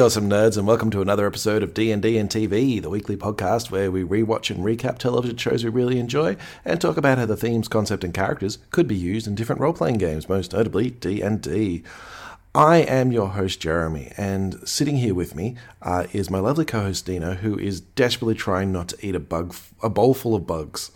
Hey, awesome nerds, and welcome to another episode of D&D and TV, the weekly podcast where we rewatch and recap television shows we really enjoy and talk about how the themes, concept, and characters could be used in different role-playing games, most notably D&D. I am your host, Jeremy, and sitting here with me uh, is my lovely co-host Dina, who is desperately trying not to eat a bug, a bowl full of bugs.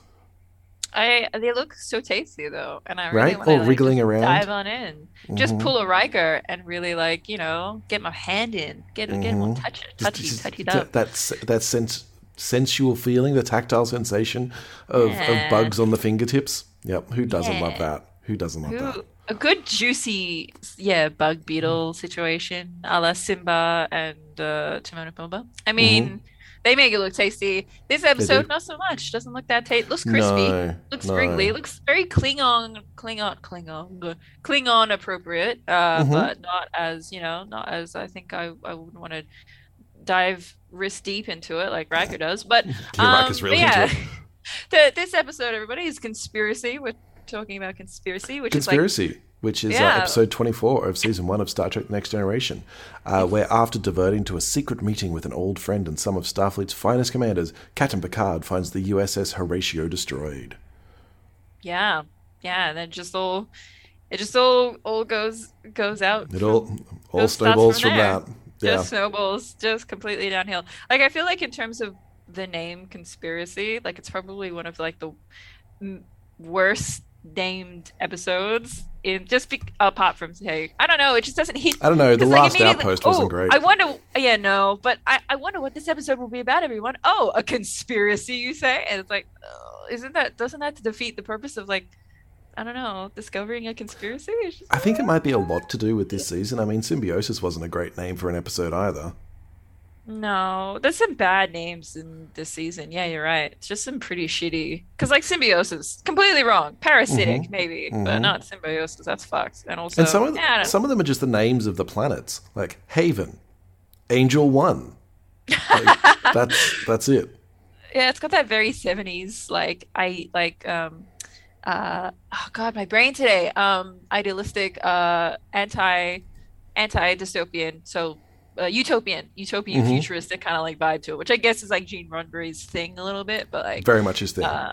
I they look so tasty though, and I really Right? want to All like, wriggling just around. dive on in, just Mhm. pull a Riker and really like you know get my hand in, get get one touch it, Just- touchy, just touchy that, up. that, s- that sens- sensual feeling, the tactile sensation of, Yeah. of bugs on the fingertips. Yep, who doesn't love that? Who doesn't love that? A good juicy yeah bug beetle Mm. situation, a la Simba and uh, Timon and Pumbaa. I Mm-hmm. mean, they make it look tasty. This episode not so much. Doesn't look that tasty. Looks crispy. No, looks no. wriggly. Looks very Klingon, Klingon, Klingon, Klingon appropriate, uh, Mhm. but not as you know, not as I think I I wouldn't want to dive wrist deep into it like Riker does. But um, really yeah, the, this episode, everybody, is conspiracy. We're talking about conspiracy, which Conspiracy, which is uh, episode 24 of season one of Star Trek The Next Generation, uh, where after diverting to a secret meeting with an old friend and some of Starfleet's finest commanders, Captain Picard finds the USS Horatio destroyed. yeah, yeah, and then just all it just all all goes goes out. It all all snowballs from from that. Yeah. just snowballs just completely downhill like i feel like in terms of the name conspiracy like it's probably one of like the worst named episodes in just be, apart from say i don't know it just doesn't hit I don't know. the last immediately- outpost wasn't oh, great. i wonder yeah no but I, I wonder what this episode will be about everyone oh a conspiracy you say and it's like oh, isn't that doesn't that defeat the purpose of like i don't know discovering a conspiracy just- I think it might be a lot to do with this season. I mean, Symbiosis wasn't a great name for an episode either. No, there's some bad names in this season. Yeah, you're right. It's just some pretty shitty. Because like symbiosis, completely wrong. Parasitic, maybe, but mhm. not symbiosis. That's fucked. And also, And some of, yeah, I don't- some of them are just the names of the planets, like Haven, Angel One. Like, that's that's it. yeah, it's got that very 70s like I like um uh oh god, my brain today. Um idealistic uh anti anti dystopian. So uh, utopian, utopian Mhm. futuristic kind of like vibe to it, which I guess is like Gene Roddenberry's thing a little bit, but like Very much his thing. Uh,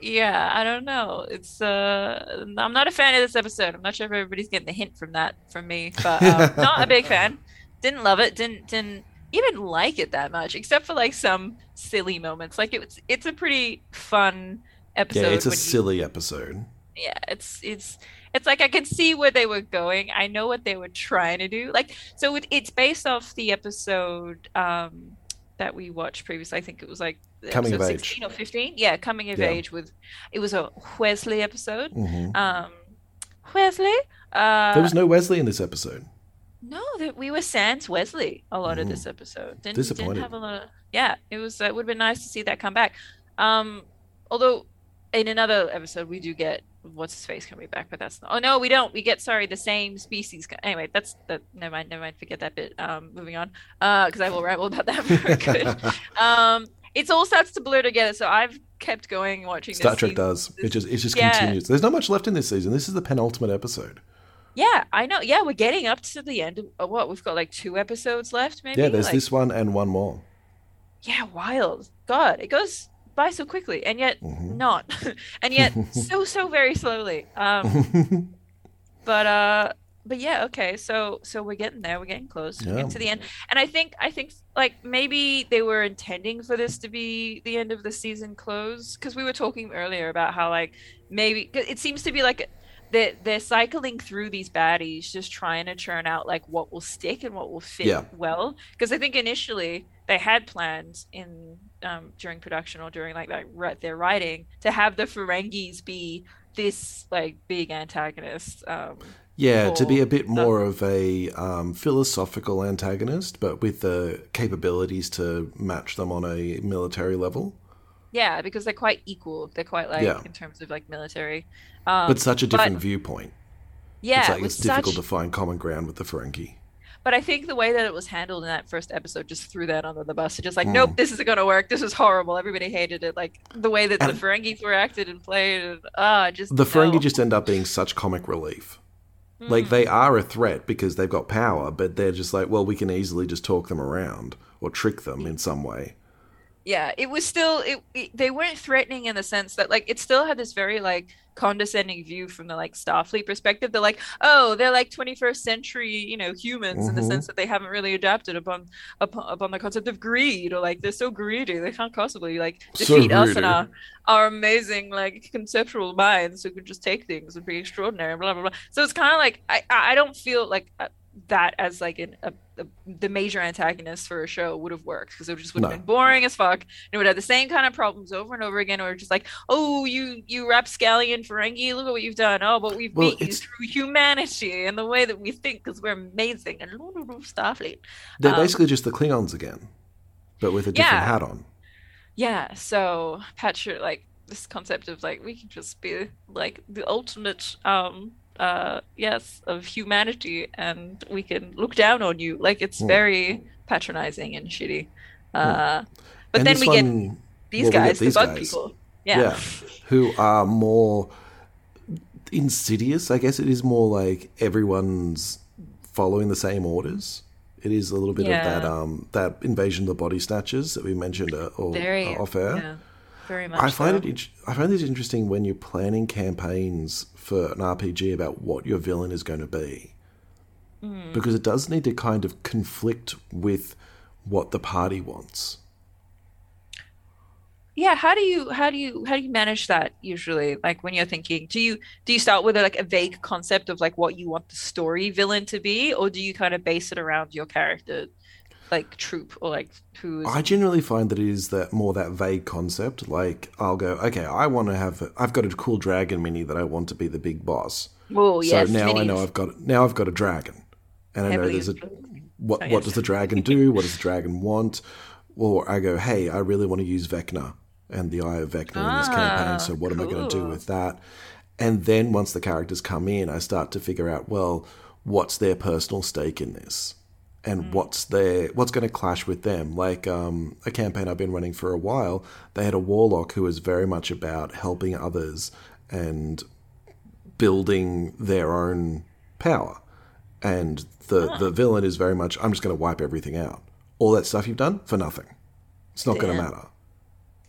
yeah, I don't know. It's uh, I'm not a fan of this episode. I'm not sure if everybody's getting the hint from that from me, but um, not a big fan. Didn't love it. Didn't didn't even like it that much, except for like some silly moments. Like it's it's a pretty fun episode. yeah, it's a when you- silly episode. yeah it's it's it's like i can see where they were going i know what they were trying to do like so it, it's based off the episode um that we watched previously i think it was like Coming of episode Age. 16 or 15 yeah coming of Yeah. age with it was a wesley episode hmm um wesley uh there was no Wesley in this episode. no, that we were sans Wesley a lot of Mm. this episode. Didn't, Disappointed. didn't have a lot of yeah. It was uh, it would have been nice to see that come back. Um, although in another episode we do get what's his face coming back, but that's not. Oh no, we don't. We get sorry the same species. co- Anyway, that's that. Never mind. Never mind. Forget that bit. Um, moving on. Uh, because I will ramble about that for good. um, it's all starts to blur together. So I've kept going watching. Star this Trek season. does. It just it just Yeah. continues. There's not much left in this season. This is the penultimate episode. Yeah, I know. Yeah, we're getting up to the end. Of, what we've got like two episodes left, maybe. Yeah, there's Like- this one and one more. yeah wild god it goes by so quickly and yet Mhm. not. And yet so so very slowly. Um but uh but yeah okay. So so we're getting there. We're getting close. We're getting to the end. And i think i think like maybe they were intending for this to be the end of the season close because we were talking earlier about how like maybe it seems to be like they're, they're cycling through these baddies just trying to churn out like what will stick and what will fit Yeah. well. Because i think initially they had planned in um, during production or during like like their writing to have the ferengis be this like big antagonist um Yeah, to be a bit the- more of a um, philosophical antagonist, but with the capabilities to match them on a military level. yeah because they're quite equal they're quite like Yeah. in terms of like military um but such a but- different viewpoint. yeah it's like it's difficult such- to find common ground with the Ferengi. But I think the way that it was handled in that first episode just threw that under the bus. It just like, Mm. nope, this isn't gonna work. This is horrible. Everybody hated it. Like the way that the And- Ferengis were acted and played, and ah, just The Ferengi just end up being such comic relief. Like they are a threat because they've got power, but they're just like, well, we can easily just talk them around or trick them in some way. yeah it was still it, it they weren't threatening in the sense that like it still had this very like condescending view from the like starfleet perspective. They're like oh they're like 21st century you know humans in the Mhm. sense that they haven't really adapted upon upon, upon the concept of greed or like they're so greedy they can't possibly like So defeat us and our our amazing like conceptual minds who can just take things and be extraordinary blah blah blah. So it's kind of like i i don't feel like that as like an a, a, the major antagonist for a show would have worked because it just would have No. been boring as fuck. And it would have the same kind of problems over and over again. Or just like, oh, you you rapscallion Ferengi, look at what you've done. Oh, but we've Well, beat you through humanity and the way that we think because we're amazing and Starfleet. They're Um, basically just the Klingons again, but with a different Yeah. hat on. Yeah, so Patrick, like this concept of like we can just be like the ultimate um uh yes of humanity and we can look down on you like it's Hmm. very patronizing and shitty uh but and then we get these well, we get guys these the bug guys. people yeah, yeah, who are more insidious. I guess it is more like everyone's following the same orders. It is a little bit of that um that invasion of the body snatchers that we mentioned uh, or, very uh, off air. yeah, very much I find so. it. I find this interesting when you're planning campaigns for an RPG about what your villain is going to be, Hmm. because it does need to kind of conflict with what the party wants. yeah how do you how do you how do you manage that usually like when you're thinking do you do you start with like a vague concept of like what you want the story villain to be or do you kind of base it around your character like troop or like who's I generally find that it is that more that vague concept. Like I'll go, okay, I want to have. I've got a cool dragon mini that I want to be the big boss. oh yes so now I know. I've got now I've got a dragon, and I know Heavily there's a what Oh, what does the dragon do? What does the dragon want? Or I go, hey, I really want to use Vecna and the Eye of Vecna in this Ah, campaign. So what am I going to do with that? And then once the characters come in, I start to figure out, well, what's their personal stake in this, and Hmm. what's their what's going to clash with them. Like um, a campaign I've been running for a while, they had a warlock who was very much about helping others and building their own power. And the, Ah. the villain is very much, I'm just going to wipe everything out. All that stuff you've done for nothing. It's not going to matter.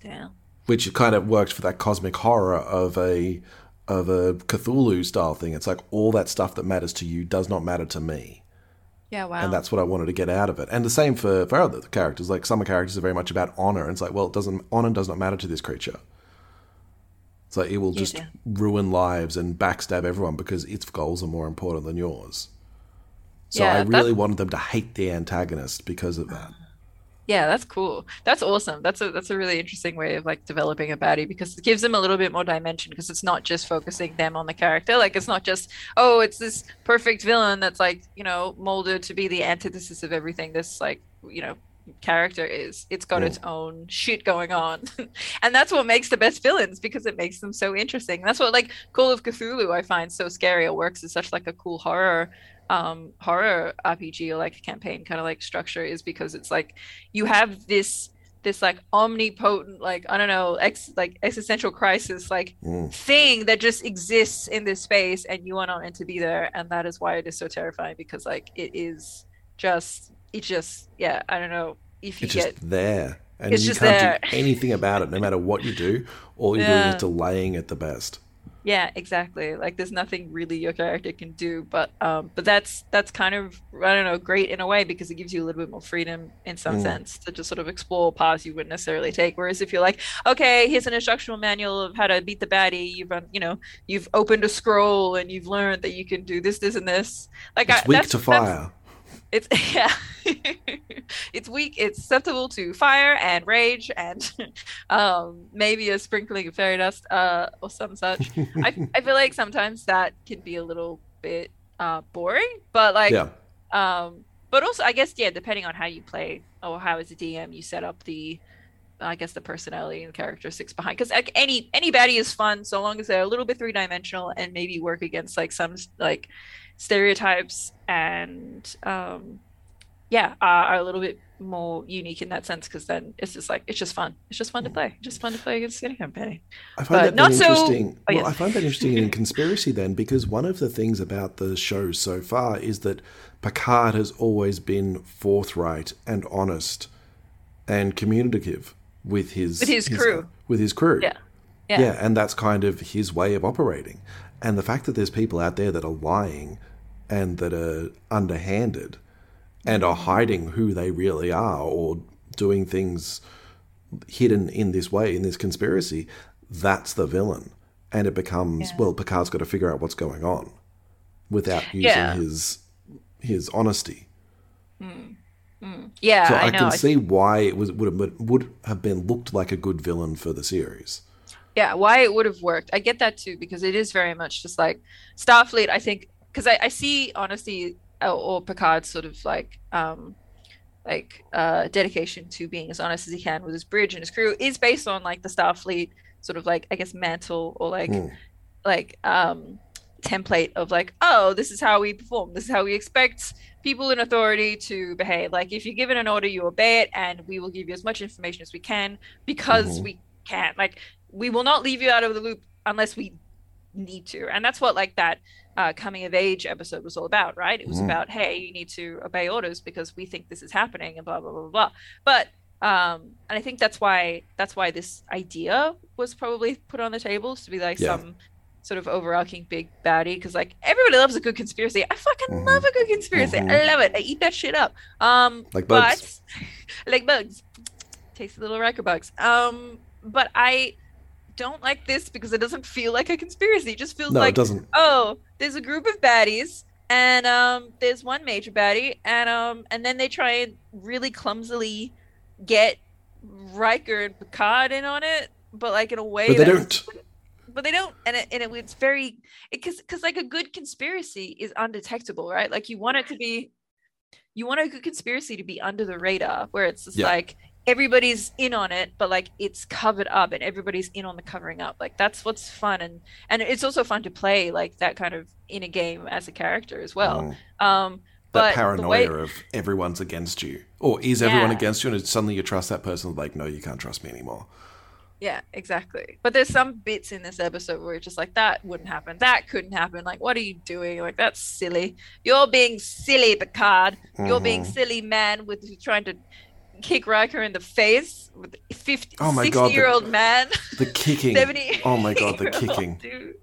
Damn. Which kind of works for that cosmic horror of a of a Cthulhu style thing. It's like all that stuff that matters to you does not matter to me. Yeah wow And that's what I wanted to get out of it. And the same for, for other characters. Like some characters are very much about honor. And it's like, well, it doesn't honor does not matter to this creature. It's like it will just yeah. ruin lives and backstab everyone because its goals are more important than yours. So Yeah, I that- really wanted them to hate the antagonist because of that. Yeah, that's cool. That's awesome. That's a that's a really interesting way of like developing a baddie because it gives them a little bit more dimension because it's not just focusing them on the character. Like it's not just, oh, it's this perfect villain that's like, you know, molded to be the antithesis of everything this like, you know, character is. It's got its own shit going on. and that's what makes the best villains because it makes them so interesting. That's what like Call of Cthulhu I find so scary. It works as such like a cool horror um horror RPG or like campaign kind of like structure is because it's like you have this this like omnipotent like I don't know ex like existential crisis like Mm. thing that just exists in this space and you are not meant to be there and that is why it is so terrifying because like it is just it just yeah I don't know if you It's get just there. And you can't there. do anything about it, no matter what you do. All you're doing Yeah. is delaying it the best. Yeah, exactly. Like there's nothing really your character can do, but um but that's that's kind of I don't know, great in a way because it gives you a little bit more freedom in some Mm. sense to just sort of explore paths you wouldn't necessarily take. Whereas if you're like, okay, here's an instructional manual of how to beat the baddie, you've run, you know, you've opened a scroll and you've learned that you can do this, this, and this. Like It's I, weak to fire. It's yeah. it's weak. It's susceptible to fire and rage and um, maybe a sprinkling of fairy dust uh, or some such. I, I feel like sometimes that can be a little bit uh, boring, but like, yeah. um, but also I guess yeah, depending on how you play or how as a DM you set up the. I guess the personality and characteristics behind, because like any any baddie is fun so long as they're a little bit three dimensional and maybe work against like some like stereotypes and um yeah, are, are a little bit more unique in that sense because then it's just like it's just fun. It's just fun to play. Just fun to play against Skinny Company. I find But that not then so- interesting. oh, well. I find that interesting in conspiracy then because one of the things about the show so far is that Picard has always been forthright and honest and communicative with his With his crew. with his crew. Yeah. Yeah. Yeah, and that's kind of his way of operating. And the fact that there's people out there that are lying and that are underhanded and are hiding who they really are or doing things hidden in this way, in this conspiracy, that's the villain. And it becomes, Yeah. well, Picard's got to figure out what's going on without using Yeah. his his honesty. Mm. Mm. Yeah, So I, I, can see why it was would have would have been looked like a good villain for the series. Yeah, why it would have worked. I get that too because it is very much just like Starfleet. I think because I, I see honesty uh, or Picard's sort of like um like uh dedication to being as honest as he can with his bridge and his crew is based on like the Starfleet sort of like I guess mantle or like Hmm. like um template of like oh this is how we perform this is how we expect people in authority to behave like if you're given an order you obey it and we will give you as much information as we can because Mhm. we can like we will not leave you out of the loop unless we need to and that's what like that uh, coming of age episode was all about right it was Mhm. about hey you need to obey orders because we think this is happening and blah blah blah blah, but um and i think that's why that's why this idea was probably put on the table to be like Yeah. some sort of overarching big baddie because like everybody loves a good conspiracy i fucking Mhm. love a good conspiracy i Mhm. love it i eat that shit up um Like bugs. but like bugs tasty little Riker bugs um but i don't like this because it doesn't feel like a conspiracy it just feels No, like it doesn't. oh, there's a group of baddies, and um, there's one major baddie, and um, and then they try and really clumsily get Riker and Picard in on it, but like in a way But they don't. But they don't, and it, and it, it's very because because like a good conspiracy is undetectable, right? Like you want it to be, you want a good conspiracy to be under the radar, where it's just Yeah. like everybody's in on it, but like it's covered up, and everybody's in on the covering up. Like that's what's fun, and and it's also fun to play like that kind of in a game as a character as well. Mm. Um, that but paranoia the way, of everyone's against you, or is everyone Yeah. against you, and suddenly you trust that person? Like, no, you can't trust me anymore. yeah, exactly. But there's some bits in this episode where it's just like that wouldn't happen, that couldn't happen. Like, what are you doing? Like, that's silly. You're being silly, Picard. You're being Mhm. silly, man, with trying to kick Riker in the face with a 50, Oh my 60 God, the- year old man. The kicking. 70 Oh my god, the kicking. dude.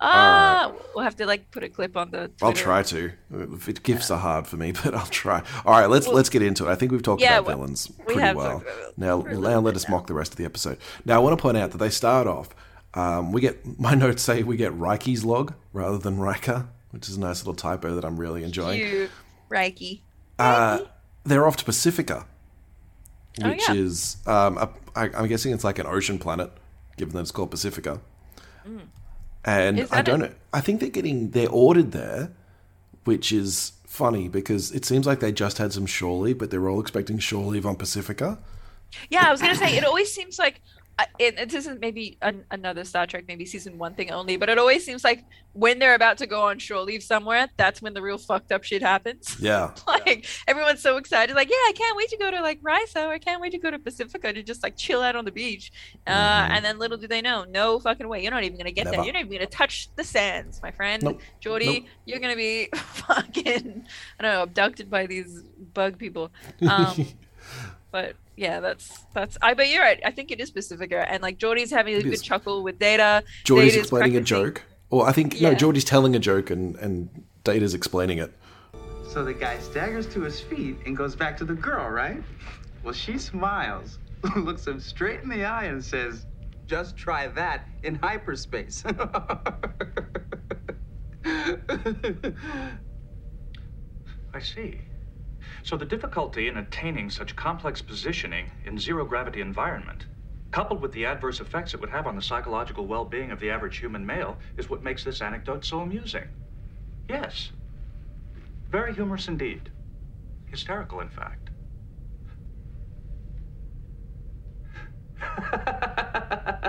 Ah, we'll have to like put a clip on the. I'll try to. It gifts are hard for me, but I'll try. All right, let's Well- let's get into it. I think we've talked Yeah, about villains We pretty well. talked about it Now, now let us now. mock the rest of the episode. Now, I want to point out that they start off. Um, we get my notes say we get Rikey's log rather than Riker, which is a nice little typo that I'm really enjoying. Cute, Reiki. Uh, they're off to Pacifica, Oh, which yeah. is um, a, I, I'm guessing it's like an ocean planet, given that it's called Pacifica. And Mm. Is I don't know. I think they're getting they're ordered there, which is funny because it seems like they just had some shore leave, but they're all expecting shore leave on Pacifica. Yeah, I was gonna say it always seems like it, it isn't maybe an, another Star Trek, maybe season one thing only, but it always seems like when they're about to go on shore leave somewhere, that's when the real fucked up shit happens. Yeah, like everyone's so excited, like yeah, I can't wait to go to like Risa, I can't wait to go to Pacifica to just like chill out on the beach. Uh, Mhm. And then little do they know, no fucking way, you're not even gonna get there. You're not even gonna touch the sands, my friend. Nope. Geordi, Nope. you're gonna be fucking, I don't know, abducted by these bug people. Um, but yeah, that's that's. I but you're right. I think it is Pacifica, and like Geordi's having a It good is. chuckle with Data. Geordi's Data's explaining a joke, or I think no, Yeah. Geordi's telling a joke and and Data's explaining it. So the guy staggers to his feet and goes back to the girl, right? Well, she smiles, looks him straight in the eye, and says, Just try that in hyperspace. I see. So the difficulty in attaining such complex positioning in zero gravity environment, coupled with the adverse effects it would have on the psychological well-being of the average human male, is what makes this anecdote so amusing. Yes. Very humorous indeed. Hysterical, in fact.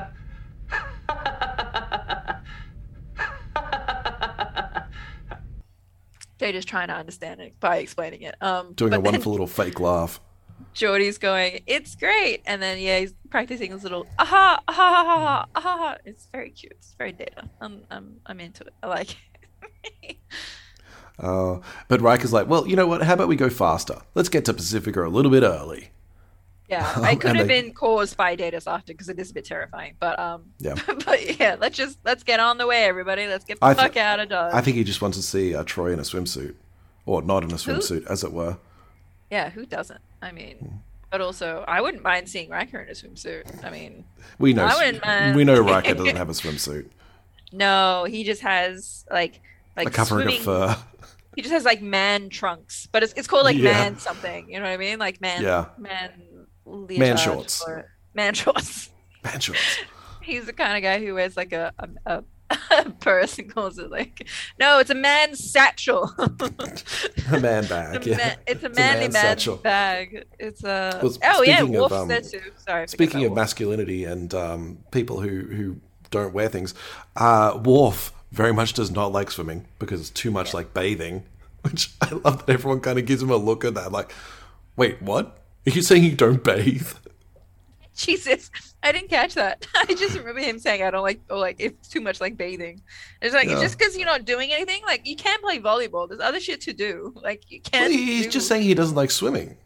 Data's trying to understand it by explaining it. Um, Doing a wonderful little fake laugh. Geordi's going, "It's great," and then yeah, he's practicing his little aha aha aha aha. aha. It's very cute. It's very Data. I'm I'm I'm into it. I like it. Uh, but Riker's like, well, you know what? How about we go faster? Let's get to Pacifica a little bit early. Yeah, Um, it could have been caused by Data's laughter because it is a bit terrifying. But um, Yeah. but yeah, let's just let's get on the way, everybody. Let's get the I fuck out of Dodge. I think he just wants to see uh, Troi in a swimsuit. Or not in a swimsuit, as it were. yeah, who doesn't? I mean, Hmm. but also I wouldn't mind seeing Riker in a swimsuit. I mean, We know I wouldn't mind. we know Riker doesn't have a swimsuit. no, he just has like like a covering swimming. of fur. He just has like man trunks, but it's it's called like Yeah. man something. You know what I mean? Like man Yeah. man leotard shorts. or- Man shorts. Man shorts. He's the kind of guy who wears like a a, a, purse and calls it like no, it's a man's satchel. A man bag. It's a yeah. man- it's a It's a manly man's man satchel. bag. It's a Well, oh yeah, of, Worf's um, there too. Sorry. Speaking of Worf. masculinity and um, people who, who don't wear things, uh, Worf very much does not like swimming because it's too much like bathing. Which I love that everyone kind of gives him a look at that, like, wait, what? Are you saying you don't bathe? Jesus, I didn't catch that. I just remember him saying I don't like or like it's too much like bathing. It's like Yeah. just because you're not doing anything, like you can't play volleyball. There's other shit to do. Like you can't. he's do- just saying he doesn't like swimming.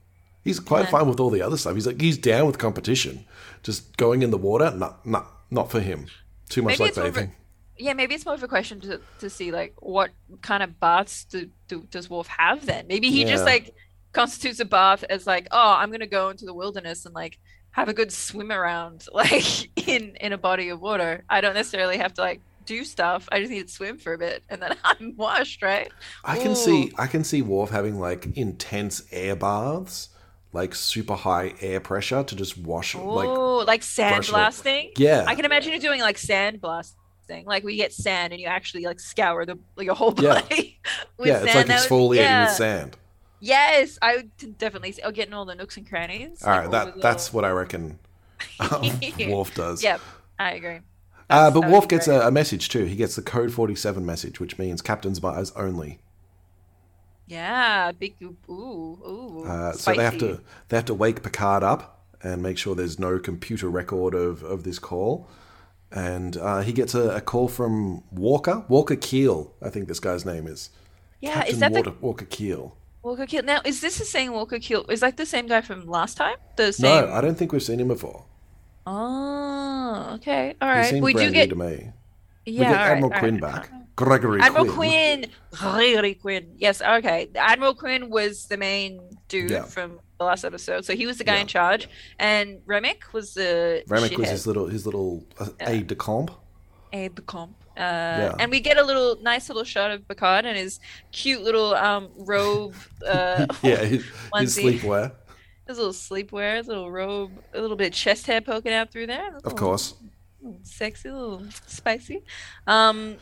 He's quite Yeah. fine with all the other stuff. He's like he's down with competition. Just going in the water, no, no, not for him. Too much Maybe like it's of a- bathing. Yeah, maybe it's more of a question to, to see like what kind of baths do, do does Worf have then? Maybe he just like constitutes a bath as like, oh, I'm gonna go into the wilderness and like have a good swim around like in in a body of water. I don't necessarily have to like do stuff. I just need to swim for a bit and then I'm washed, right? I can Ooh. see I can see Worf having like intense air baths, like super high air pressure to just wash like Oh, like, sand brush it. blasting. yeah. I can imagine you doing like sand blasting. Like we get sand and you actually like scour the like, your whole Yeah. body. with yeah, it's like sand. Would- exfoliating yeah. with sand. Yes, I would definitely say, oh, getting all the nooks and crannies. All like, right, all that the that's what I reckon um, Worf does. Yep, I agree. Uh, but that would Worf be gets a, a message too. He gets the code 47 message, which means captain's eyes only. Yeah, big ooh, ooh. Uh, so they have to they have to wake Picard up and make sure there's no computer record of, of this call. And uh, he gets a, a call from Walker Walker Keel. I think this guy's name is Yeah, Captain is that the Walker Keel. Walker Keel? Now, is this the same Walker Keel? Is like the same guy from last time? The same. No, I don't think we've seen him before. Oh, okay, all right. We do get to me. yeah, we get right, Admiral right. Quinn back. Gregory Admiral Quinn. Quinn. Gregory Quinn. Yes, okay. Admiral Quinn was the main dude Yeah. from the last episode. So he was the guy Yeah. in charge. And Remmick was the Remmick was his little his little uh, aide de camp. aide de camp. Uh, And we get a little nice little shot of Picard and his cute little um robe. Uh, Yeah, his, his sleepwear, his little sleepwear, his little robe, a little bit of chest hair poking out through there. of course. little sexy, a little spicy. Um,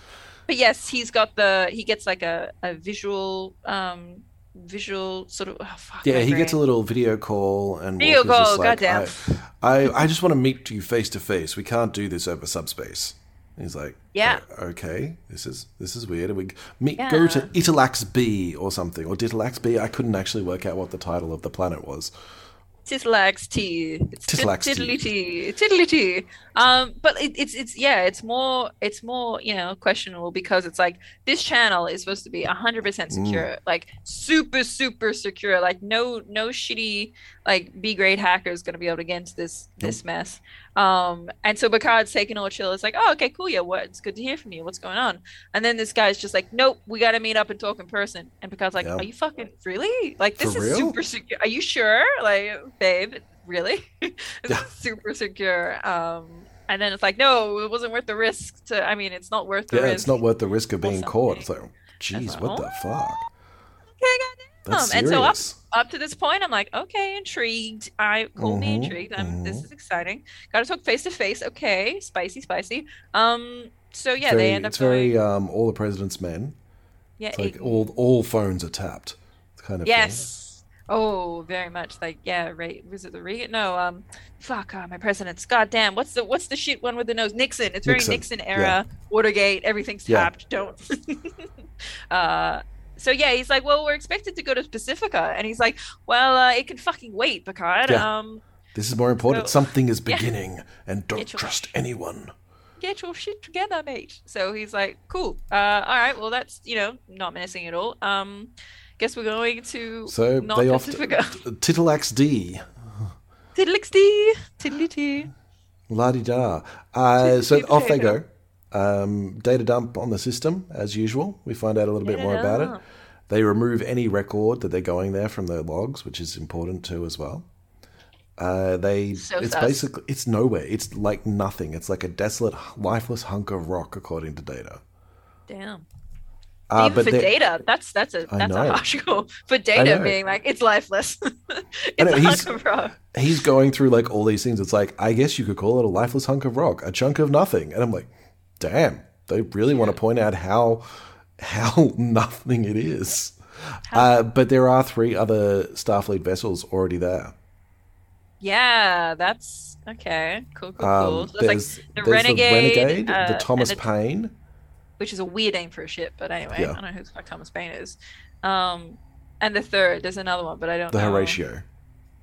but yes, he's got the he gets like a, a visual um visual sort of oh, fuck, Yeah, he gets a little video call and Video call, like, goddamn. I, I, I just want to meet you face to face. We can't do this over subspace. And he's like, Yeah. Okay, this is this is weird. And we meet go to Yeah. Italax B or something or Ditalax B. I couldn't actually work out what the title of the planet was. Titlax tea. Tit- Titlax tiddly tea. Tiddly tea. Um, but it, it's it's yeah, it's more it's more you know questionable because it's like this channel is supposed to be hundred percent Mm. secure, like super super secure. Like no no shitty like B grade hacker is gonna be able to get into this this mess. Um, and so Picard's taking all chill. It's like, oh okay, cool, yeah, what? It's good to hear from you. What's going on? And then this guy's just like, nope, we got to meet up and talk in person. And Picard's like, Yeah. are you fucking really? Like this For is real? super secure. Are you sure? Like, babe, really? this Yeah. is super secure. Um, and then it's like, no, it wasn't worth the risk. To, I mean, it's not worth the Yeah, risk. it's not worth the risk of being caught. It's like, geez, like, what the oh. fuck? Okay, goddamn. That's and so up, serious. Up to this point, I'm like, okay, intrigued. I call me Mhm, intrigued. I'm, This mhm. is exciting. Got to talk face to face. Okay, spicy, spicy. Um, so yeah, very, they end up it's very going. um, all the president's men. yeah, It's like it- all all phones are tapped. It's kind of thing. Yes. Oh, very much like yeah. Right. Was it the Reagan? No. Um. Fuck. Uh, my president's. God damn. What's the What's the shit one with the nose? Nixon. It's very Nixon, Nixon, era. Watergate. Everything's Yeah. tapped. Don't. uh. So yeah, he's like, well, we're expected to go to Pacifica, and he's like, well, uh, it can fucking wait, Picard. Yeah. Um, This is more important. So- Something is Yeah. beginning, and don't trust anyone. get your shit together, mate. So he's like, cool. Uh, all right, well, that's you know not menacing at all. Um, guess we're going to So not they off Pacifica. Titillax D. Tiddlixty, tiddly La di da. Uh, so off they go. Um, data dump on the system, as usual. We find out a little bit more about it. They remove any record that they're going there from their logs, which is important too as well. Uh, they So it's sus. basically it's nowhere. It's like nothing. It's like a desolate, lifeless hunk of rock, according to Data. Damn. Uh, Even but for data, that's that's a that's a harsh goal. For data being like it's lifeless. it's know, a he's- hunk of rock. he's going through like all these things. It's like I guess you could call it a lifeless hunk of rock, a chunk of nothing. And I'm like, damn, they really want to point out how how nothing it is. Uh, but there are three other Starfleet vessels already there. Yeah, that's okay. Cool, cool, Um, cool. So there's like the there's renegade, the Renegade, uh, the Thomas the- Paine. which is a weird name for a ship, but anyway, Yeah. I don't know who the fuck Thomas Paine is. Um, and the third, there's another one, but I don't the know. Horatio.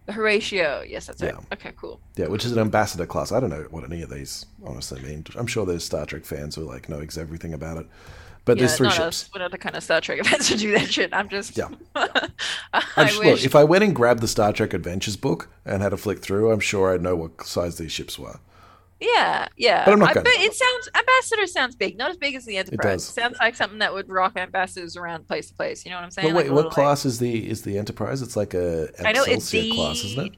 Horatio. Yes, that's right. Yeah. Okay, cool. Yeah, which is an ambassador class. I don't know what any of these honestly mean. I'm sure there's Star Trek fans who like know everything about it. But Yeah, there's three ships. us. We're the kind of Star Trek events to do that shit. I'm just. Yeah. I, I'm just- wish. Look, if I went and grabbed the Star Trek Adventures book and had a flick through, I'm sure I'd know what size these ships were. Yeah, yeah. But I'm not I gonna. it sounds Ambassador sounds big, not as big as the Enterprise. does. sounds like something that would rock ambassadors around place to place. You know what I'm saying? But wait, a what little, class is the is the Enterprise? It's like a Like, I know it's Excelsior the class, isn't it?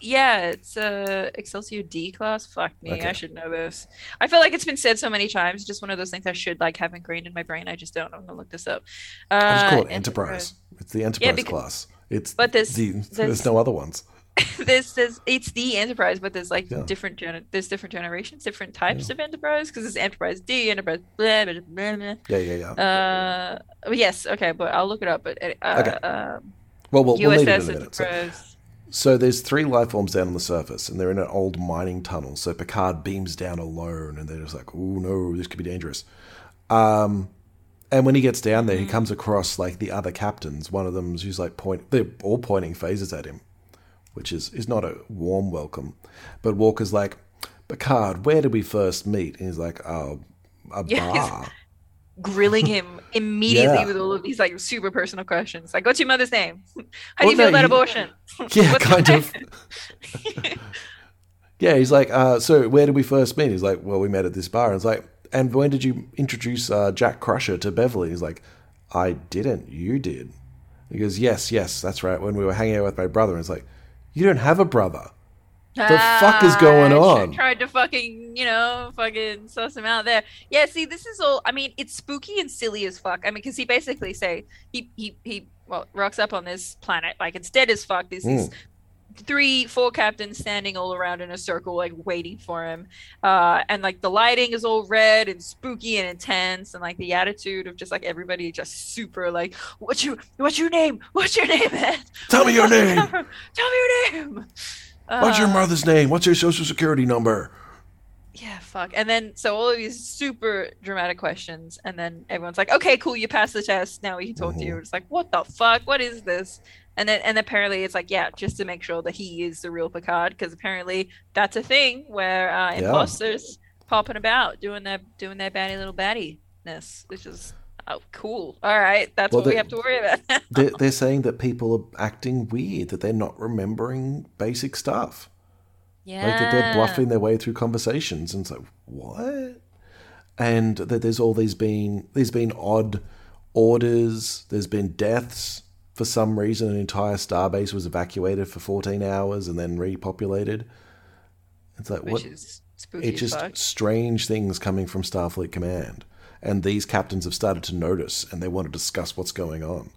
Yeah, it's a Excelsior D class. Fuck me, Okay. I should know this. I feel like it's been said so many times. Just one of those things I should like have ingrained in my brain. I just don't. I'm gonna look this up. Uh, I just call it Enterprise. It's the Enterprise because- class. It's but there's- the, there's- there's no other ones. there's, is it's the enterprise but there's like Yeah. different gener- there's different generations different types of enterprise because there's enterprise d enterprise blah, blah, blah, blah. Yeah, yeah, yeah. uh oh, yes okay but i'll look it up but uh, Okay. um, well, we'll, we'll need it in a minute. So, so there's three life forms down on the surface, and they're in an old mining tunnel. So Picard beams down alone, and they're just like, "Oh no, this could be dangerous." Um, and when he gets down Mm. there, he comes across like the other captains. One of them's who's like point. They're all pointing phasers at him, which is is not a warm welcome. But Walker's like, "Picard, where did we first meet?" And he's like, "Oh, a Yeah, bar." grilling him immediately Yeah. with all of these like super personal questions like what's your mother's name how do Well, you feel no, about he- abortion Yeah, kind of. Yeah, he's like, uh, so where did we first meet? He's like, well, we met at this bar. And it's like, and when did you introduce uh, Jack Crusher to Beverly? He's like, I didn't. You did. He goes, yes, yes, that's right. When we were hanging out with my brother. And it's like, you don't have a brother. The fuck is going Ah, on? tr- Tried to fucking, you know, fucking suss him out there. Yeah, see, this is all. I mean, it's spooky and silly as fuck. I mean, because he basically say he he he well rocks up on this planet like it's dead as fuck. There's these three, full captains standing all around in a circle, like waiting for him. Uh, and like the lighting is all red and spooky and intense, and like the attitude of just like everybody just super like, what's your what's your name? What's your name, man? Tell me your name. Tell me your name. What's your Uh, mother's name? What's your social security number? Yeah, fuck. And then so all of these super dramatic questions, and then everyone's like, "Okay, cool, you passed the test. Now we can talk to you." It's like, "What the fuck? What is this?" And then and apparently it's like, yeah, just to make sure that he is the real Picard, because apparently that's a thing where uh, Yeah. imposters popping about doing their doing their batty little baddiness, which is oh cool. All right, that's Well, what we have to worry about. They're, they're saying that people are acting weird, that they're not remembering basic stuff. yeah, Like that they're bluffing their way through conversations, and it's like what? And that there's all these been there's been odd orders. There's been deaths for some reason. An entire starbase was evacuated for 14 hours and then repopulated. It's like which what? is spooky. It's just fuck. strange things coming from Starfleet Command, and these captains have started to notice, and they want to discuss what's going on.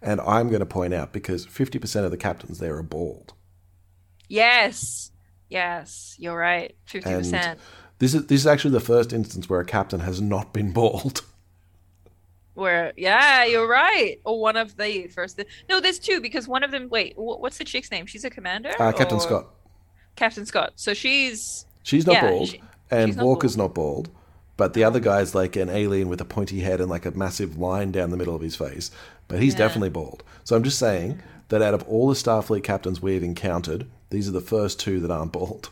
And I'm going to point out because 50% of the captains there are bald. Yes, yes, you're right. Fifty And percent. this is this is actually the first instance where a captain has not been bald. Where yeah, you're right. Or one of the first. No, there's two because one of them. Wait, wh- what's the chick's name? She's a commander. Uh, Captain or- Scott. Captain Scott. So she's She's not Yeah, bald, she- and not Walker's not bald. But the other guy's like an alien with a pointy head and like a massive line down the middle of his face. But he's Yeah. definitely bald. So I'm just saying that out of all the Starfleet captains we've encountered, these are the first two that aren't bald.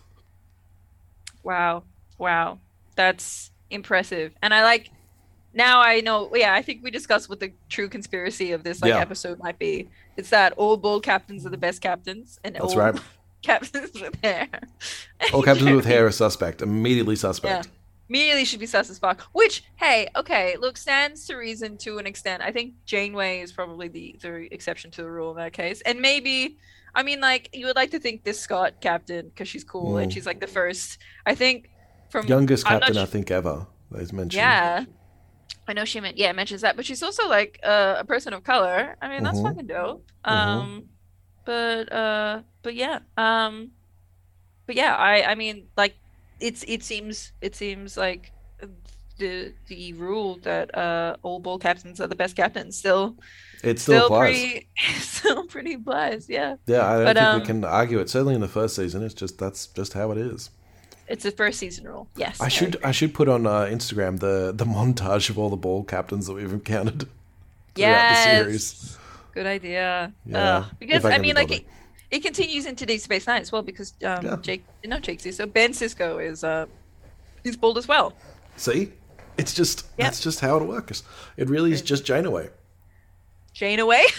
Wow. Wow. That's impressive. And I like now I know yeah, I think we discussed what the true conspiracy of this like Yeah. episode might be. It's that all bold captains are the best captains and That's all right. captains with hair. All captains with hair are suspect, immediately suspect. Yeah. Immediately should be sus as fuck. Which, hey, okay, look, stands to reason to an extent. I think Janeway is probably the, the exception to the rule in that case. And maybe, I mean, like, you would like to think this Scott captain, because she's cool and Mm. she's like the first, I think, from. Youngest captain, I think, ever. Is mentioned. Yeah. I know she meant, yeah, mentions that, but she's also like uh, a person of color. I mean, that's Mhm. fucking dope. Mhm. Um, but uh, but yeah, um, but yeah, I I mean, like, it's it seems it seems like the the rule that uh all ball captains are the best captains still It still, still applies. pretty still pretty applies. Yeah, Yeah, I don't But, think um, we can argue it. Certainly in the first season, it's just that's just how it is. It's a first season rule. Yes, I should I should put on uh, Instagram the the montage of all the ball captains that we've encountered throughout Yes. the series. Good idea. Yeah, Ugh. because I I, mean, like it, it continues into Deep Space Nine as well because um, Yeah. Jake, not Jake, so Ben Sisko is uh, he's bald as well. See, it's just Yeah. that's just how it works. It really is just Janeway. Janeway.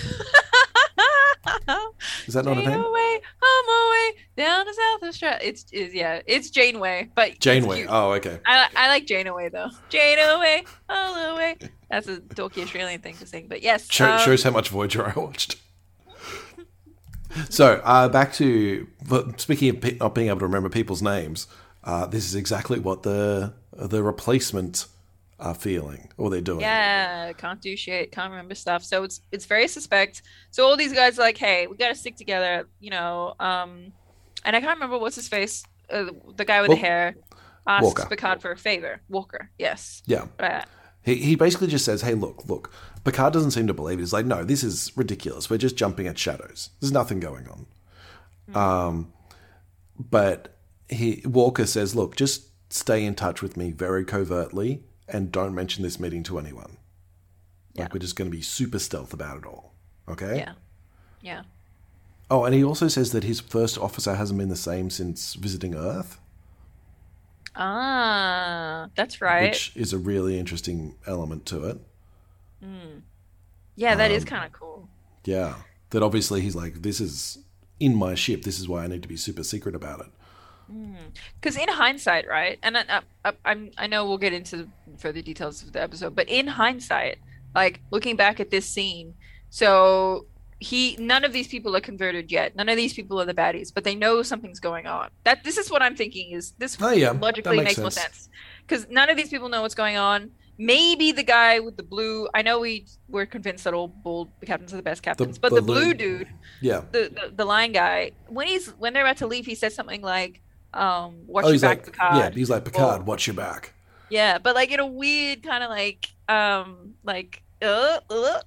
Is that not a name? Janeway, I'm away down to South of Australia. It's, it's yeah, it's Janeway, but Janeway. Oh, okay. I, I like Janeway though. Janeway, all the way. That's a dorky Australian thing to sing, but yes. Show, um, shows how much Voyager I watched. so uh, back to speaking of pe- not being able to remember people's names. Uh, this is exactly what the the replacement are feeling or they're doing. Yeah, can't do shit, can't remember stuff. So it's it's very suspect. So all these guys are like, hey, we gotta stick together, you know. Um, and I can't remember what's his face, uh, the guy with the hair asks Walker. Picard for a favor. Walker, yes. Yeah. Uh, He, he basically just says, hey, look, look. Picard doesn't seem to believe it. He's like, no, this is ridiculous. We're just jumping at shadows. There's nothing going on. Um, but he Walker says, look, just stay in touch with me very covertly and don't mention this meeting to anyone. Yeah. Like, we're just going to be super stealth about it all. Okay? yeah, yeah. Oh, and he also says that his first officer hasn't been the same since visiting Earth, Ah, that's right. which is a really interesting element to it. Hmm. yeah, that is um, kind of cool. Yeah. That obviously he's like, this is in my ship. This is why I need to be super secret about it. Hmm. Because in hindsight, right, and I, I, I, I'm I know we'll get into further details of the episode, but in hindsight, like looking back at this scene, so he none of these people are converted yet. None of these people are the baddies, but they know something's going on. That this is what I'm thinking is this Oh, yeah, that logically makes makes, more sense. sense because none of these people know what's going on. Maybe the guy with the blue. I know we were convinced that all bold captains are the best captains, but the the blue- blue dude Yeah. the, the the line guy when he's when they're about to leave he says something like um watch oh, your back like, Picard. yeah, he's like, Picard, Or- watch your back. yeah but like in a weird kind of like um like uh, uh,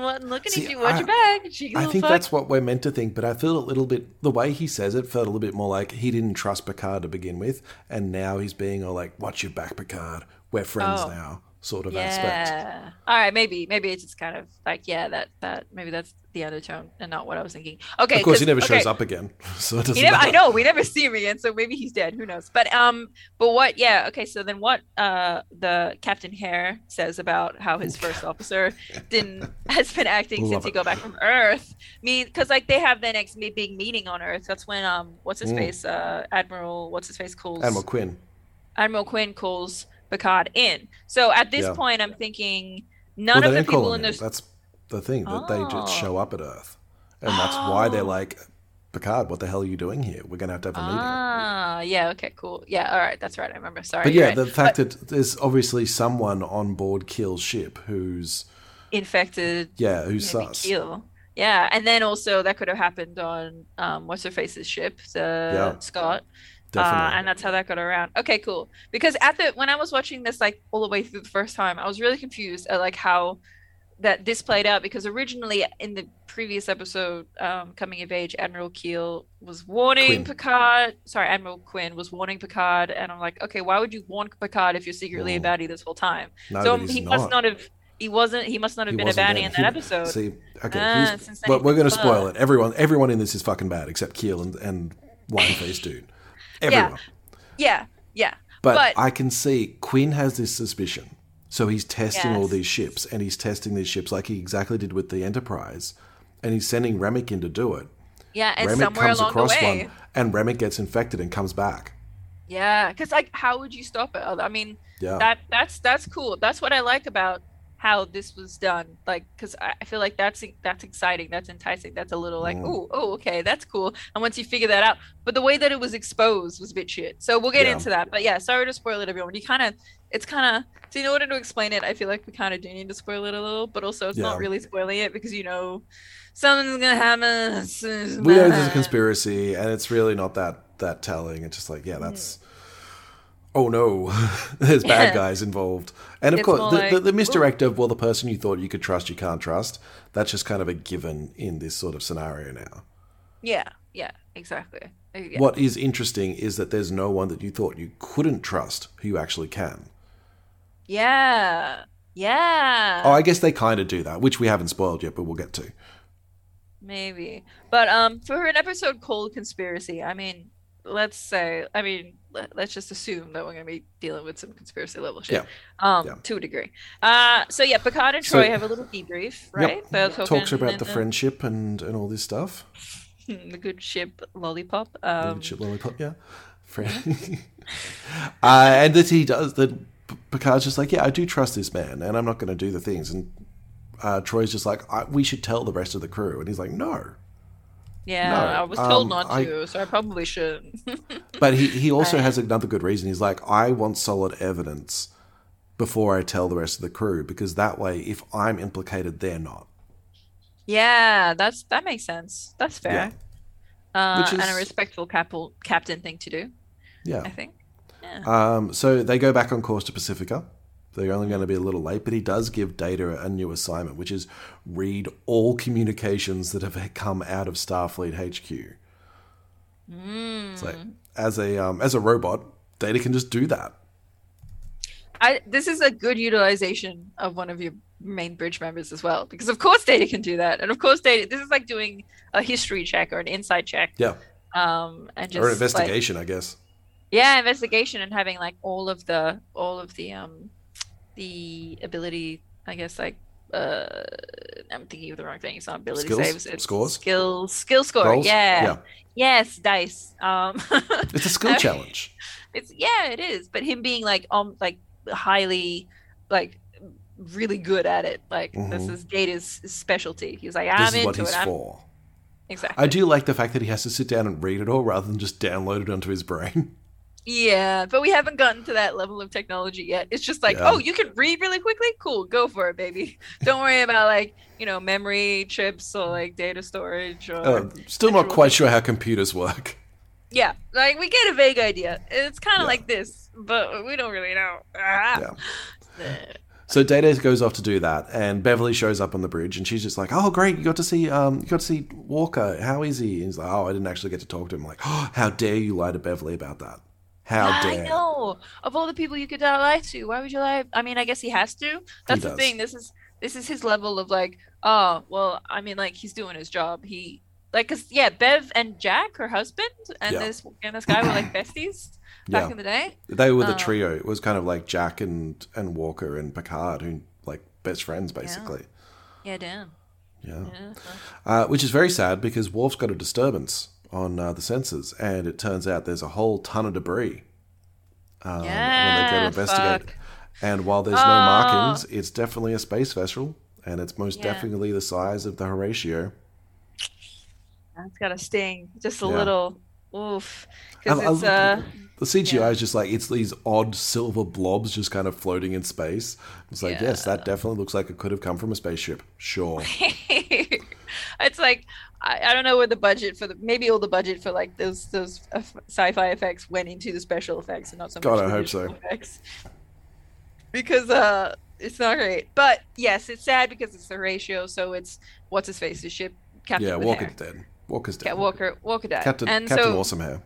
what- looking See, at you watch I- your cheeky I think fuck. that's what we're meant to think, but I feel a little bit, the way he says it felt a little bit more like he didn't trust Picard to begin with, and now he's being all like, watch your back, Picard. We're friends Oh. now, sort of aspect. yeah all right maybe maybe it's just kind of like yeah that that maybe that's the undertone and not what i was thinking okay Of course, he never okay. shows up again, so it doesn't never, I know we never see him again, so maybe he's dead. Who knows? But um, but what? Yeah, okay. So then, what? Uh, the Captain Hare says about how his first officer didn't has been acting Love since he it. got back from Earth. Me, because like they have their next big meeting on Earth. That's when um, what's his Mm. face? Uh, Admiral, what's his face calls Admiral Quinn. Admiral Quinn calls Picard in. So at this Yeah. point, I'm thinking none well, of the people in this. That's the thing, that they just Oh. show up at Earth. And that's why they're Oh. like, Picard, what the hell are you doing here? We're going to have to have a meeting. Ah, yeah. Okay, cool. Yeah, all right. That's right. I remember. Sorry. But yeah, right. the fact that there's obviously someone on board Keel's ship who's infected yeah, who's sus. Keel. Yeah, and then also that could have happened on um, what's her face's ship, the Yeah. Scott. Definitely. Uh, and that's how that got around. Okay, cool. Because at the when I was watching this like all the way through the first time, I was really confused at like how that this played out because originally in the previous episode, um, Coming of Age, Admiral Keel was warning Quinn. Picard. Sorry, Admiral Quinn was warning Picard, and I'm like, okay, why would you warn Picard if you're secretly a baddie this whole time? No, so he must not have. He wasn't. He must not have He been a baddie in that He- episode. See, okay, Ah, but we're going to spoil it. Everyone, everyone in this is fucking bad except Keel and, and Wine Face Dude. Everyone. yeah, yeah. But, But- I can see Quinn has this suspicion. So he's testing all these ships, and he's testing these ships like he exactly did with the Enterprise, and he's sending Remmick in to do it. Yeah, and Remmick somewhere comes along across the way, one, and Remmick gets infected and comes back. yeah, because like, how would you stop it? I mean, Yeah, that that's that's cool. That's what I like about how this was done. Like, because I feel like that's that's exciting. That's enticing. That's a little like, Mm. oh, oh, okay, that's cool. And once you figure that out, but the way that it was exposed was a bit shit. So we'll get Yeah. into that. But yeah, sorry to spoil it, everyone. You kind of, it's kind of. So in order to explain it, I feel like we kind of do need to spoil it a little, but also it's Yeah. not really spoiling it because you know something's gonna happen. we know there's a conspiracy, and it's really not that that telling. It's just like, yeah, that's. Oh no, there's bad Yeah. guys involved, and of It's course, the, like, the, the misdirect of well, the person you thought you could trust, you can't trust. That's just kind of a given in this sort of scenario now. Yeah, yeah, exactly. Uh, Yeah. What is interesting is that there's no one that you thought you couldn't trust who you actually can. Yeah. Yeah. Oh, I guess they kind of do that, which we haven't spoiled yet, but we'll get to. Maybe. But um for an episode called Conspiracy, I mean, let's say I mean, let, let's just assume that we're going to be dealing with some conspiracy level shit. Yeah. Um Yeah. to a degree. Uh so yeah, Picard and So- Troi have a little debrief, right? Yep. Talks about in the friendship and, and all this stuff. the good ship lollipop. Um, Um chip lollipop, yeah. Friend. uh, and that he does that. Picard's just like, yeah, I do trust this man, and I'm not going to do the things. And uh, Troi's just like, I, we should tell the rest of the crew, and he's like, no. Yeah, no, I was told um, not I- to, so I probably shouldn't. But he, he also Right. has another good reason. He's like, I want solid evidence before I tell the rest of the crew, because that way, if I'm implicated, they're not. yeah, that's that makes sense. That's fair. Uh, Which and a respectful capel, captain thing to do, Yeah. I think. Yeah. Um, so they go back on course to Pacifica. They're only going to be a little late, but he does give Data a new assignment, which is read all communications that have come out of Starfleet HQ. It's like as a um, as a robot, Data can just do that. I this is a good utilization of one of your main bridge members as well, because of course Data can do that, and of course Data. This is like doing a history check or an insight check, Yeah, um, and just or an like- investigation, I guess. yeah, investigation and having like all of the all of the um the ability, I guess like uh I'm thinking of the wrong thing. It's not ability Skills? saves. It's Scores? Skill skill score. Yeah. yeah. Yes, dice. Um It's a skill challenge. it's yeah, it is. But him being like um like highly like really good at it. Like this Mhm. is Data's specialty. He's like, I'm This is into what he's it. I'm for. exactly. I do like the fact that he has to sit down and read it all rather than just download it onto his brain. Yeah, but we haven't gotten to that level of technology yet. It's just like, Yeah. oh, you can read really quickly? Cool, go for it, baby. Don't worry about like, you know, memory chips or like data storage or Uh, still not quite sure how computers work. Yeah, like we get a vague idea. It's kind of Yeah. like this, but we don't really know. Ah. Yeah. So Data goes off to do that, and Beverly shows up on the bridge, and she's just like, "Oh, great! You got to see, um, you got to see Walker. How is he?" And he's like, "Oh, I didn't actually get to talk to him." I'm like, oh, how dare you lie to Beverly about that? How I dare? know. Of all the people you could lie to, why would you lie? I mean, I guess he has to. That's the thing. This is this is his level of like, oh, well, I mean, like he's doing his job. He like, cause yeah, Bev and Jack, her husband, and Yeah. this and this guy were like besties back Yeah. in the day. They were the Oh. trio. It was kind of like Jack and and Walker and Picard, who like best friends basically. Yeah, damn. Yeah. Yeah. Uh, which is very sad because Worf's got a disturbance on uh, the sensors, and it turns out there's a whole ton of debris um, when they go to investigate. fuck. And while there's no Oh. markings, it's definitely a space vessel, and it's most Yeah. definitely the size of the Horatio. That's got a sting, just a Yeah. little. Oof. Because it's uh. The CGI Yeah. is just like it's these odd silver blobs just kind of floating in space. It's like, yes, that definitely looks like it could have come from a spaceship. Sure. it's like I, I don't know where the budget for the maybe all the budget for like those those sci-fi effects went into the special effects and not so God, much God, I hope so. effects. Because uh It's not great. But yes, it's sad because it's the ratio. So it's what's his face's ship, Captain. yeah, Walker's dead. Walker's dead. Yeah, Walker. Walker died. Captain, and Captain so Awesome Hair.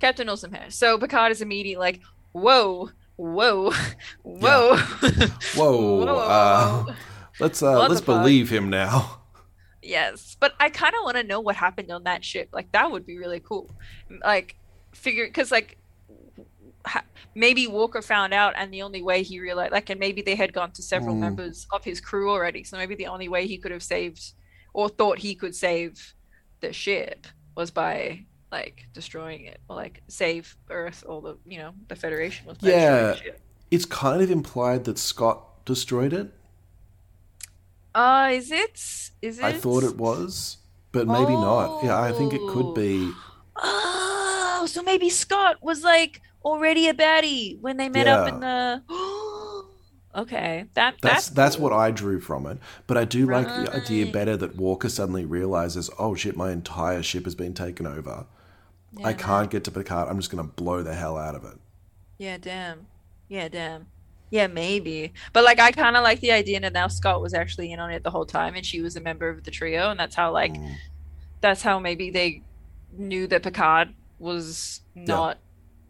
Captain Awesome hair. So Picard is immediately like, whoa, whoa, whoa, Whoa. Whoa. Uh, let's uh, let's believe him now. Yes, but I kind of want to know what happened on that ship. Like that would be really cool. Like figure because like ha- maybe Walker found out, and the only way he realized, like, and maybe they had gone to several Mm. members of his crew already. So maybe the only way he could have saved or thought he could save the ship was by like destroying it or like save Earth or the you know the Federation was by Yeah. the ship. It's kind of implied that Scott destroyed it. Uh, is it? Is it? I thought it was, but maybe not. Yeah, I think it could be. Oh, so maybe Scott was like already a baddie when they met up in the. okay, that That's that's that's what I drew from it. But I do like the idea better that Walker suddenly realizes, oh shit, my entire ship has been taken over. I can't get to Picard. I'm just going to blow the hell out of it. Yeah, damn. Yeah, damn. Yeah, maybe. But like, I kind of like the idea that now Scott was actually in on it the whole time, and she was a member of the trio, and that's how like Mm. that's how maybe they knew that Picard was not,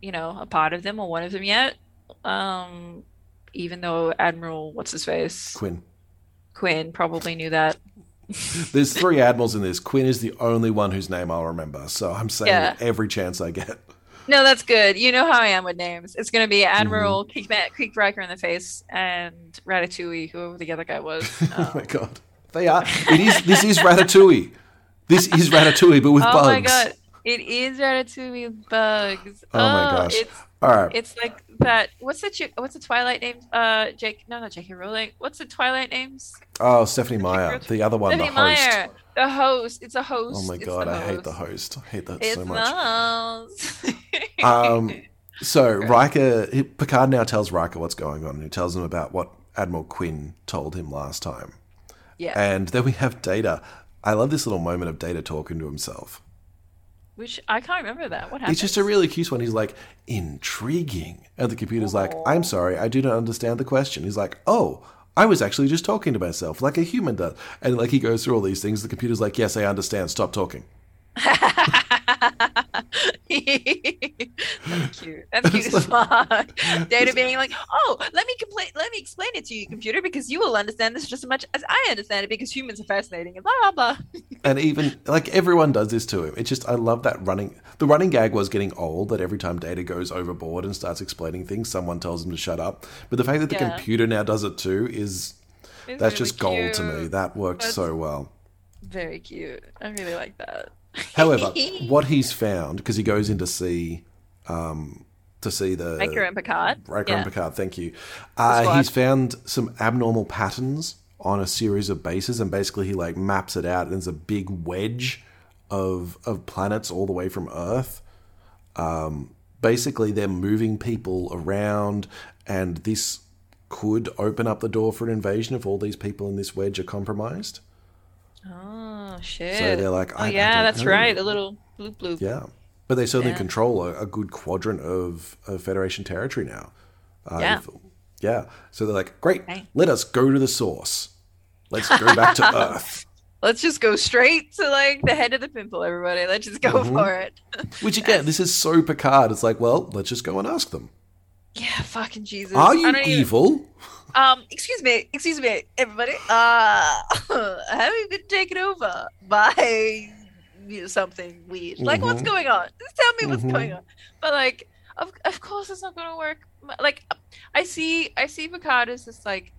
you know, a part of them or one of them yet. Um, even though Admiral what's his face Quinn. Quinn probably knew that. There's three admirals in this. Quinn is the only one whose name I'll remember. So I'm saying Yeah. every chance I get. No, that's good. You know how I am with names. It's gonna be Admiral Mm-hmm. Creek, Creek Riker in the face and Ratatouille, whoever the other guy was. oh my Um, god. They are. It is. This is Ratatouille. This is Ratatouille, but with oh bugs. Oh my god, it is Ratatouille with bugs. Oh my gosh. It's All right. it's like that. What's the what's the Twilight name? Uh, Jake. No, not J.K. Rowling. What's the Twilight names? Oh, Stephanie Meyer, the other one, Stephanie the host. Meyer, the host. It's a host. Oh my god, I hate the host. I hate that It's so much. Um, so Riker, Picard now tells Riker what's going on, and he tells him about what Admiral Quinn told him last time. yeah, And then we have Data. I love this little moment of Data talking to himself. which I can't remember that. What happened? It's just a really cute one. He's like, intriguing. And the computer's like, I'm sorry, I do not understand the question. He's like, oh, I was actually just talking to myself like a human does. And like he goes through all these things. The computer's like, yes, I understand. Stop talking. That's cute. That's cute as fuck. Data being like, "Oh, let me complain. Let me explain it to you, computer, because you will understand this just as much as I understand it, because humans are fascinating." And blah blah blah. And even like everyone does this to him. It's just I love that running. The running gag was getting old. That every time Data goes overboard and starts explaining things, someone tells him to shut up. But the fact that the Yeah. computer now does it too is It's that's really just gold to me. That works That's- so well. Very cute. I really like that. However, what he's found because he goes in to see, um, to see the Riker and Picard. Riker yeah. and Picard, thank you. Uh, he's found some abnormal patterns on a series of bases, and basically he like maps it out. And there's a big wedge of of planets all the way from Earth. Um, basically, they're moving people around, and this could open up the door for an invasion if all these people in this wedge are compromised. Oh shit. So they're like, oh yeah, that's know. right. The little bloop bloop. Yeah, but they certainly Yeah. control a, a good quadrant of, of Federation territory now. Uh, Yeah. if- yeah. So they're like, great, Right. let us go to the source. Let's go back to Earth. Let's just go straight to like the head of the pimple, everybody. Let's just go Mm-hmm. for it. Which again, this is so Picard. It's like, well, let's just go and ask them. yeah, fucking Jesus. Are you don't even- evil? Um, excuse me, excuse me, everybody. Uh, have you been taken over by you know, something weird? Like, what's Mhm. going on? Just tell me what's Mhm. going on. But like, of of course, it's not gonna work. Like, I see, I see Picard as this like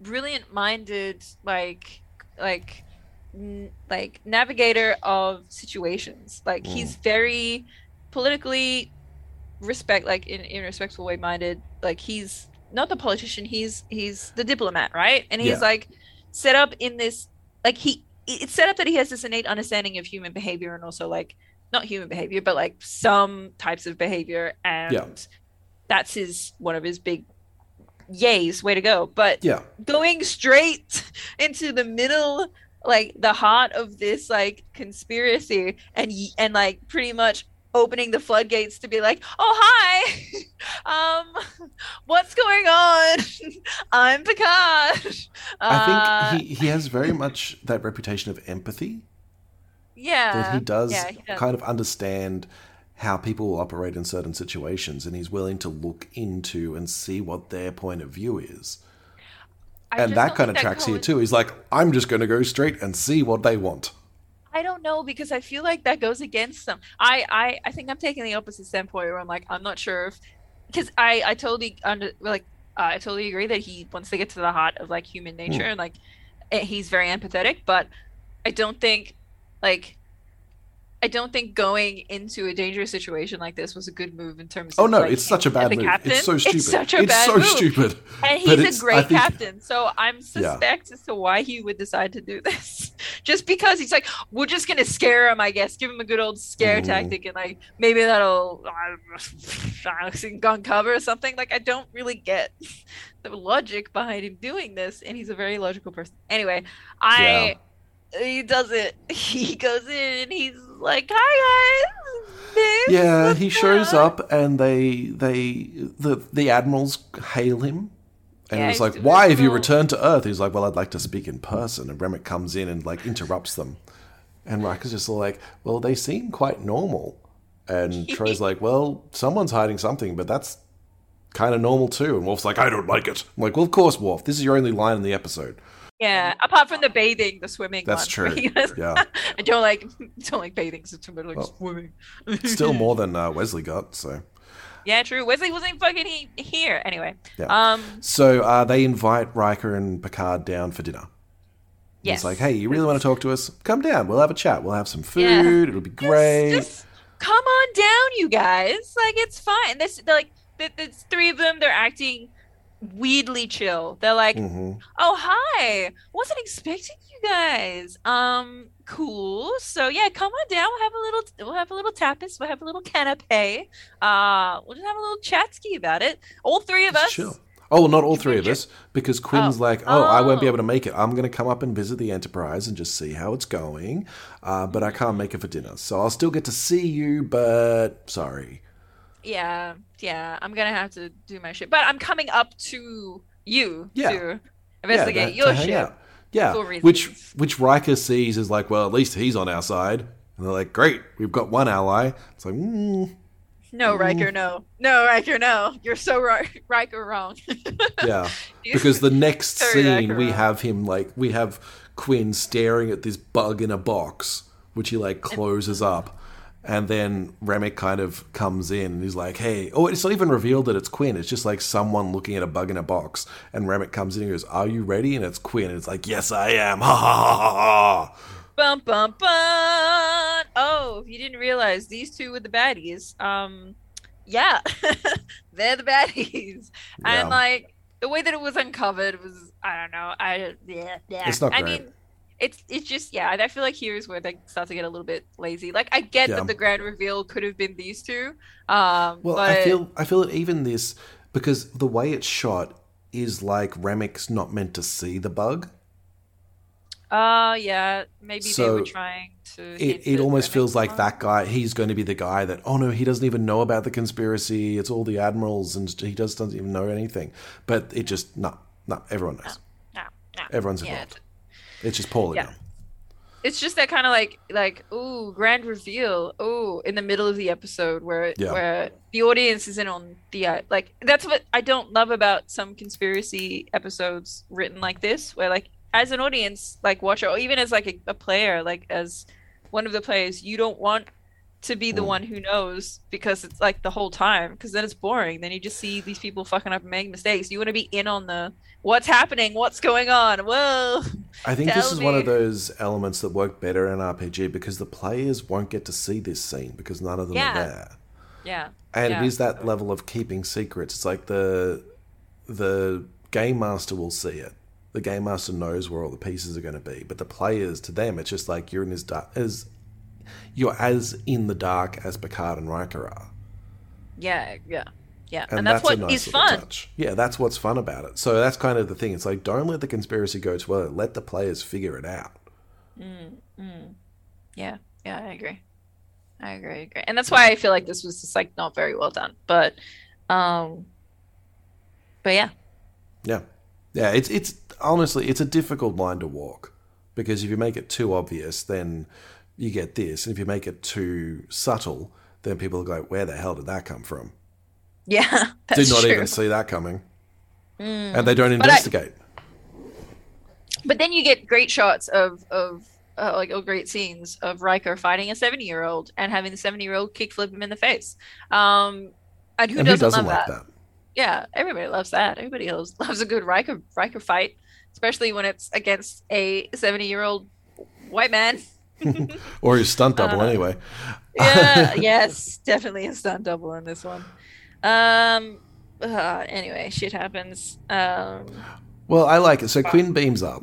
brilliant-minded, like, like, n- like navigator of situations. Like, he's very politically respect, like in in a respectful way minded. Like, he's not the politician he's he's the diplomat right and he's Yeah. like set up in this like he it's set up that he has this innate understanding of human behavior and also like not human behavior but like some types of behavior and Yeah. that's his one of his big yays way to go but Yeah. going straight into the middle like the heart of this like conspiracy and and like pretty much opening the floodgates to be like oh hi um what's going on I'm Picard. Uh, I think he, he has very much that reputation of empathy. yeah, that he does yeah, he does. kind of understand how people operate in certain situations and he's willing to look into and see what their point of view is. I and that kind of tracks here too. He's like, I'm just going to go straight and see what they want. I don't know because I feel like that goes against them. I I, I think I'm taking the opposite standpoint where I'm like I'm not sure if because I I totally under like uh, I totally agree that he wants to get to the heart of like human nature Hmm. and like eh, he's very empathetic, but I don't think like I don't think going into a dangerous situation like this was a good move in terms of Oh no, like, it's such a bad move. captain. It's so stupid. It's such a It's bad so move. stupid. And he's a great think- captain, so I'm suspect as to why he would decide to do this. Just because he's like, we're just gonna scare him, I guess, give him a good old scare Mhm. tactic, and like maybe that'll uh, gun cover or something. Like I don't really get the logic behind him doing this, and he's a very logical person. Anyway, I he does it. He goes in and he's like, "Hi guys." This, Yeah, he shows up and they they the the admirals hail him. And Yeah, he's like, "Why have you returned to Earth?" He's like, "Well, I'd like to speak in person." And Remmick comes in and like interrupts them, and Riker's just like, "Well, they seem quite normal." And Troi's like, "Well, someone's hiding something, but that's kind of normal too." And Worf's like, "I don't like it." I'm like, "Well, of course, Worf. This is your only line in the episode." Yeah, apart from the bathing, the swimming. That's one, true. Yeah. I don't like don't like bathing, so much like Well, swimming. Still more than uh, Wesley got. So Yeah, true. Wesley wasn't fucking he- here anyway. Yeah. Um. So uh, they invite Riker and Picard down for dinner. Yes. It's like, hey, you really want to talk to us? Come down. We'll have a chat. We'll have some food. Yeah. It'll be Just- great. Just, come on down, you guys. Like it's fine. This like the, the three of them. They're acting weirdly chill. They're like, hmm oh hi, wasn't expecting you guys. Um, cool. So yeah, come on down. We'll have a little. We'll have a little tapas. We'll have a little canapé. Uh, we'll just have a little chat ski about it. All three of us. Chill. Oh, well, not all three of us, because Quinn's Oh. like, oh, I won't be Oh. able to make it. I'm going to come up and visit the Enterprise and just see how it's going, uh, but I can't make it for dinner. So I'll still get to see you, but sorry. Yeah, yeah. I'm gonna have to do my shit, but I'm coming up to you Yeah. to investigate to your hang shit. Yeah, which which Riker sees is like, well, at least he's on our side. And they're like, great, we've got one ally. It's like, mm, No, Riker, no, no, Riker, no. You're so right, Riker wrong. yeah. because the next scene we accurate. have him like we have Quinn staring at this bug in a box, which he like closes up. And then Remmick kind of comes in and he's like, hey, oh, it's not even revealed that it's Quinn. It's just like someone looking at a bug in a box. And Remmick comes in and goes, Are you ready? And it's Quinn. And it's like, Yes, I am. Ha ha ha ha ha. bum bum bum. Oh, if you didn't realize these two were the baddies. Um, yeah, they're the baddies. Yeah. And like the way that it was uncovered was, I don't know. I yeah yeah. It's not I great. mean. It's it's just yeah. I feel like here's where they start to get a little bit lazy. Like I get Yeah. that the grand reveal could have been these two, um, Well, but I feel I feel that even this because the way it's shot is like Remmick's not meant to see the bug. Uh, yeah, maybe they So, were trying to. It, it almost feels like that guy. He's going to be the guy that. Oh no, he doesn't even know about the conspiracy. It's all the admirals, and he just doesn't even know anything. But it just no, no. Everyone knows. No, no. Everyone's Yeah, involved. It's just poorly Yeah. It's just that kind of like like ooh grand reveal ooh in the middle of the episode where Yeah. where the audience isn't on the uh, like that's what I don't love about some conspiracy episodes written like this where like as an audience like watcher or even as like a, a player like as one of the players you don't want to be the Mm. one who knows because it's like the whole time because then it's boring then you just see these people fucking up and making mistakes you want to be in on the what's happening what's going on whoa I think this is one of those elements that work better in RPG because the players won't get to see this scene because none of them Yeah. are there. yeah and Yeah. it is that level of keeping secrets. It's like the the game master will see it. The game master knows where all the pieces are going to be, but the players, to them, it's just like you're in as dark as you're as in the dark as Picard and Riker are, Yeah, yeah, yeah, and, and, that's, a what nice is fun. touch. Yeah, that's what's fun about it. So that's kind of the thing. It's like don't let the conspiracy go too well. Let the players figure it out. Yeah, yeah, I agree. I agree, agree, and that's why I feel like this was just like not very well done. But, um, but yeah, Yeah. Yeah, it's it's honestly it's a difficult line to walk because if you make it too obvious, then you get this, and if you make it too subtle, then people go, like "Where the hell did that come from?" Yeah, Did not true. even see that coming, and they don't investigate. But then you get great shots of of uh, like oh, great scenes of Riker fighting a seventy year old and having the seventy year old kickflip him in the face. Um, and who and doesn't, who doesn't love like that? that? Yeah, everybody loves that. Everybody loves, loves a good Riker Riker fight, especially when it's against a seventy year old white man. Or his stunt Uh, double, anyway. Yeah, yes, definitely a stunt double in this one. Um. uh, anyway, shit happens. Um. Well, I like it. So Quinn beams up,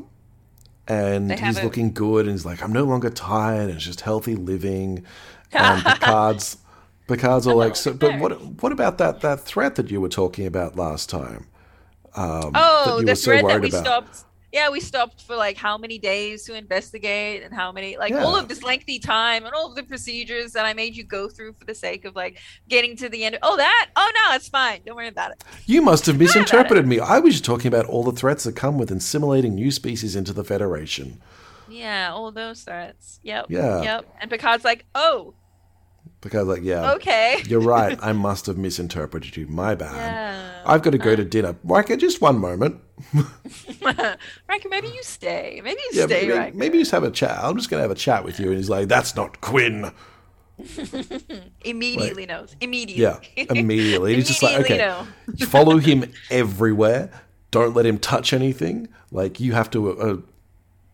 and he's looking good, and he's like, "I'm no longer tired, and it's just healthy living." And Picard's Picard's all like, "So, but what what about that that threat that you were talking about last time?" Um, Oh, that you the were so thread that we about. stopped. Yeah, we stopped for like how many days to investigate and how many, like all of this lengthy time and all of the procedures that I made you go through for the sake of like getting to the end. Oh, that? Oh, no, it's fine. Don't worry about it. You must have misinterpreted me. I was just talking about all the threats that come with assimilating new species into the Federation. Yeah, all those threats. Yep. Yeah. Yep. And Picard's like, oh, Because, like, yeah, okay. you're right. I must have misinterpreted you. My bad. Yeah. I've got to go to dinner. Riker, just one moment. Riker, maybe you stay. Maybe you Yeah, stay, maybe, Riker. maybe just have a chat. I'm just going to have a chat with you. And he's like, that's not Quinn. Immediately knows. Immediately. Yeah, immediately. He's just like, okay, know. follow him everywhere. Don't let him touch anything. Like, you have to. Uh,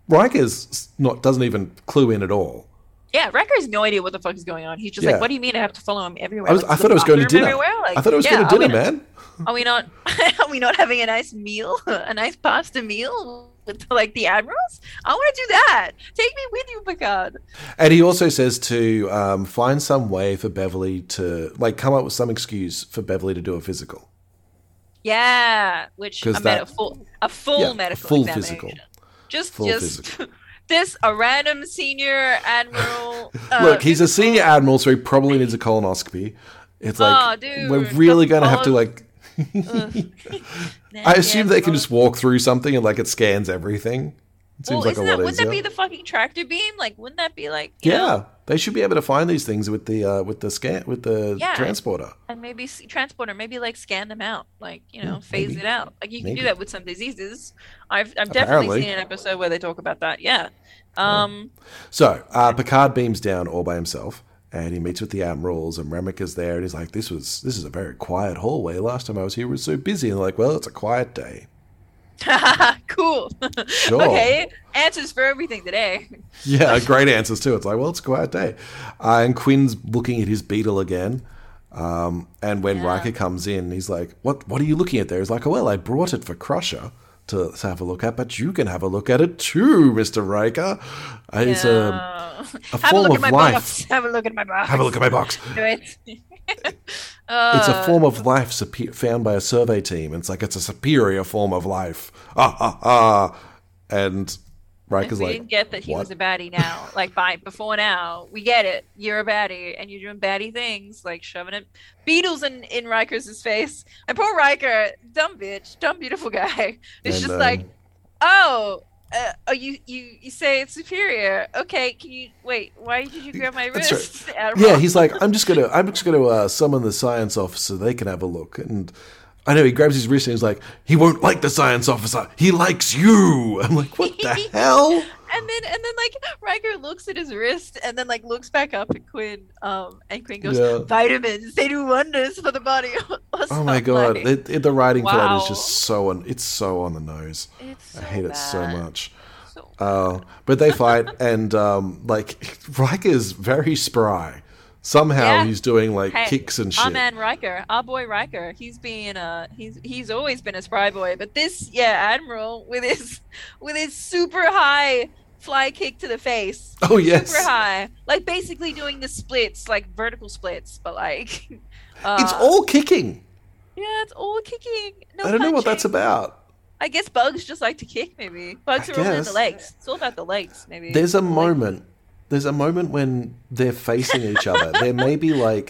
Riker's not doesn't even clue in at all. Yeah, has no idea what the fuck is going on. He's just Yeah. like, what do you mean I have to follow him everywhere? I, was, Like, I thought I was going to dinner. Like, I thought I was yeah, going to dinner, not- man. Are we not? Are we not having a nice meal? A nice pasta meal with like the admirals? I want to do that. Take me with you, Picard. And he also says to um, find some way for Beverly to like come up with some excuse for Beverly to do a physical. Yeah, which meant that- a full, a full Yeah, a medical full physical. Just, Full just physical. This a random senior admiral. Uh, Look, he's a senior admiral, so he probably needs a colonoscopy. It's like Aw, dude, we're really going to have to like. I assume they can just walk through something and like it scans everything. It seems Well, like a isn't lot that, wouldn't easier. that be the fucking tractor beam? Like, wouldn't that be like, you yeah, know, they should be able to find these things with the uh, with the scan with the Yeah. transporter. and maybe transporter, maybe like scan them out, like you know, phase maybe. it out. Like you can Maybe. do that with some diseases. I've I've definitely seen an episode where they talk about that. Yeah. Um. So uh, Picard beams down all by himself, and he meets with the admirals, and Remmick is there, and he's like, "This was this is a very quiet hallway. Last time I was here, it was so busy." And they're like, "Well, it's a quiet day." cool. Sure. okay. Answers for everything today. Yeah, great answers too. It's like, well, it's a quiet day. Uh, and Quinn's looking at his beetle again. Um, and when Riker comes in, he's like, "What? What are you looking at there?" He's like, "Oh well, I brought it for Crusher to, to have a look at, but you can have a look at it too, Mister Riker. Uh, It's a, Yeah. a Have a form look of at my life. box. Have a look at my box. Have a look at my box. Do it. It's a form of life supe- found by a survey team. It's like it's a superior form of life. Ah ah ah. And Riker's we like, didn't get that he "What?" was a baddie now. Like by before now, we get it. You're a baddie, and you're doing baddie things, like shoving it beetles in in Riker's face. And poor Riker, dumb bitch, dumb beautiful guy. It's And, just um, like, oh, uh, oh, you you you say it's superior. Okay, can you wait? Why did you grab my That's wrist? Admiral? Yeah, he's like, I'm just gonna, I'm just gonna uh, summon the science officer. So they can have a look. And I know he grabs his wrist and he's like, he won't like the science officer. He likes you. I'm like, what the hell? And then and then like Riker looks at his wrist and then like looks back up at Quinn. Um, and Quinn goes, Yeah. "Vitamins, they do wonders for the body." Oh my god, it, it- the writing for that is just so on. It's so on the nose. It's I so hate it so much. So Uh, but they fight, and um, like Riker's very spry. Somehow Yeah. he's doing like Hey, kicks and shit. Our man Riker, our boy Riker, he's being a he's he's always been a spry boy, but this yeah Admiral with his with his super high fly kick to the face, oh yes, super high, like basically doing the splits, like vertical splits, but like uh, it's all kicking. yeah, it's all kicking. No I don't know what that's about. I guess bugs just like to kick. Maybe bugs I are all in the legs. It's all about the legs. Maybe There's a moment. There's a moment when they're facing each other. There may be like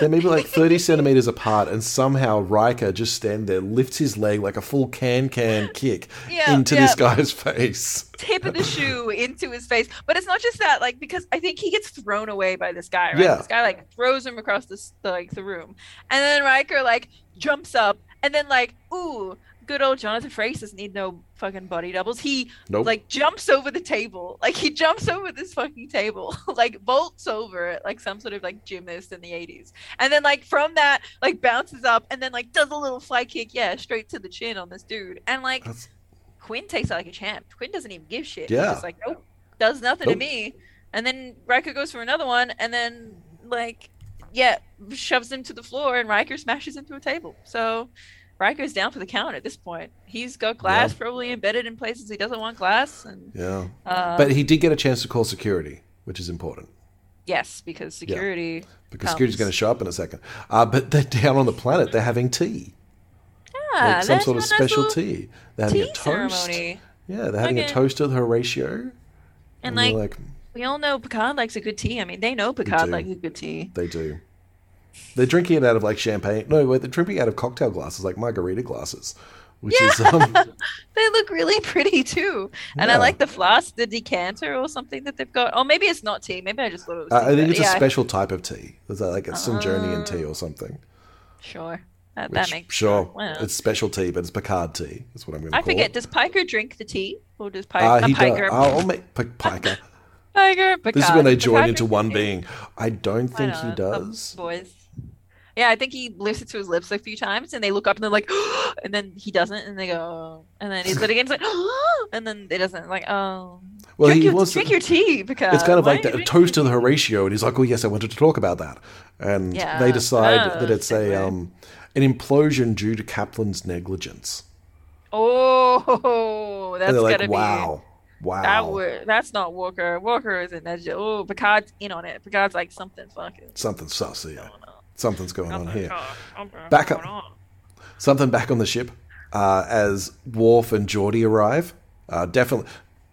they're maybe like 30 centimeters apart, and somehow Riker just standing there lifts his leg like a full can can kick Yeah, into yeah. this guy's face. tip of the shoe into his face. But it's not just that, like because I think he gets thrown away by this guy. Right? Yeah. This guy like throws him across this the, like the room, and then Riker like jumps up, and then like ooh. Good old Jonathan Frakes doesn't need no fucking body doubles. He Nope. like jumps over the table, like he jumps over this fucking table, like bolts over it, like some sort of like gymnast in the eighties, and then like from that like bounces up, and then like does a little fly kick, yeah, straight to the chin on this dude, and like That's- Quinn takes it like a champ. Quinn doesn't even give shit. Yeah. He's just like, nope, does nothing Nope. to me. And then Riker goes for another one, and then like, yeah, shoves him to the floor, and Riker smashes into a table. So Riker's down for the count at this point. He's got glass Yeah. probably embedded in places he doesn't want glass, and Yeah. uh, But he did get a chance to call security, which is important. yes, because security. Because security's going to show up in a second. Uh, but they're down on the planet. They're having tea. Yeah, like some sort of a nice special little ting They're having tea a toast. ceremony. Yeah, they're having a Okay. toast with Horatio. And they're like, we all know Picard likes a good tea. I mean, they know Picard likes a good tea. They do. They're drinking it out of like champagne. No, wait, they're drinking out of cocktail glasses, like margarita glasses, which is um, They look really pretty too. And Yeah. I like the flask, the decanter or something that they've got. Or maybe it's not tea. Maybe I just thought it was uh. I think it's a special type of tea. Uh, like a Singerian tea or something. Sure. That, Which, that makes sure, Well, it's special tea, but it's Picard tea. That's what I'm going to I forget. it. Does Piker drink the tea? Or does Piker? Uh, he does. Piker. I'll make Piker. Piker. Picard. This is when they join Picard into one being. I don't Why think he not? does. Oh, boys. Yeah, I think he lifts it to his lips a few times, and they look up and they're like, and then he doesn't, and they go, oh. and then he's it again, it's like, and then it doesn't, like, oh, Well, drink, he your, wants drink your tea, because It's kind of like the toast to the? Horatio, and he's like, "Oh yes, I wanted to talk about that." And Yeah. they decide Oh, that it's a um, an implosion due to Kaplan's negligence. Oh, that's and they're like, gotta "Wow, be wow." that. Word, that's not Walker. Walker isn't that. Oh, Picard's in on it. Picard's like something fucking. Something's sus here. Going on. Something's going on here. go- something Back up. on. Something back on the ship uh, as Worf and Geordi arrive. Uh, definitely,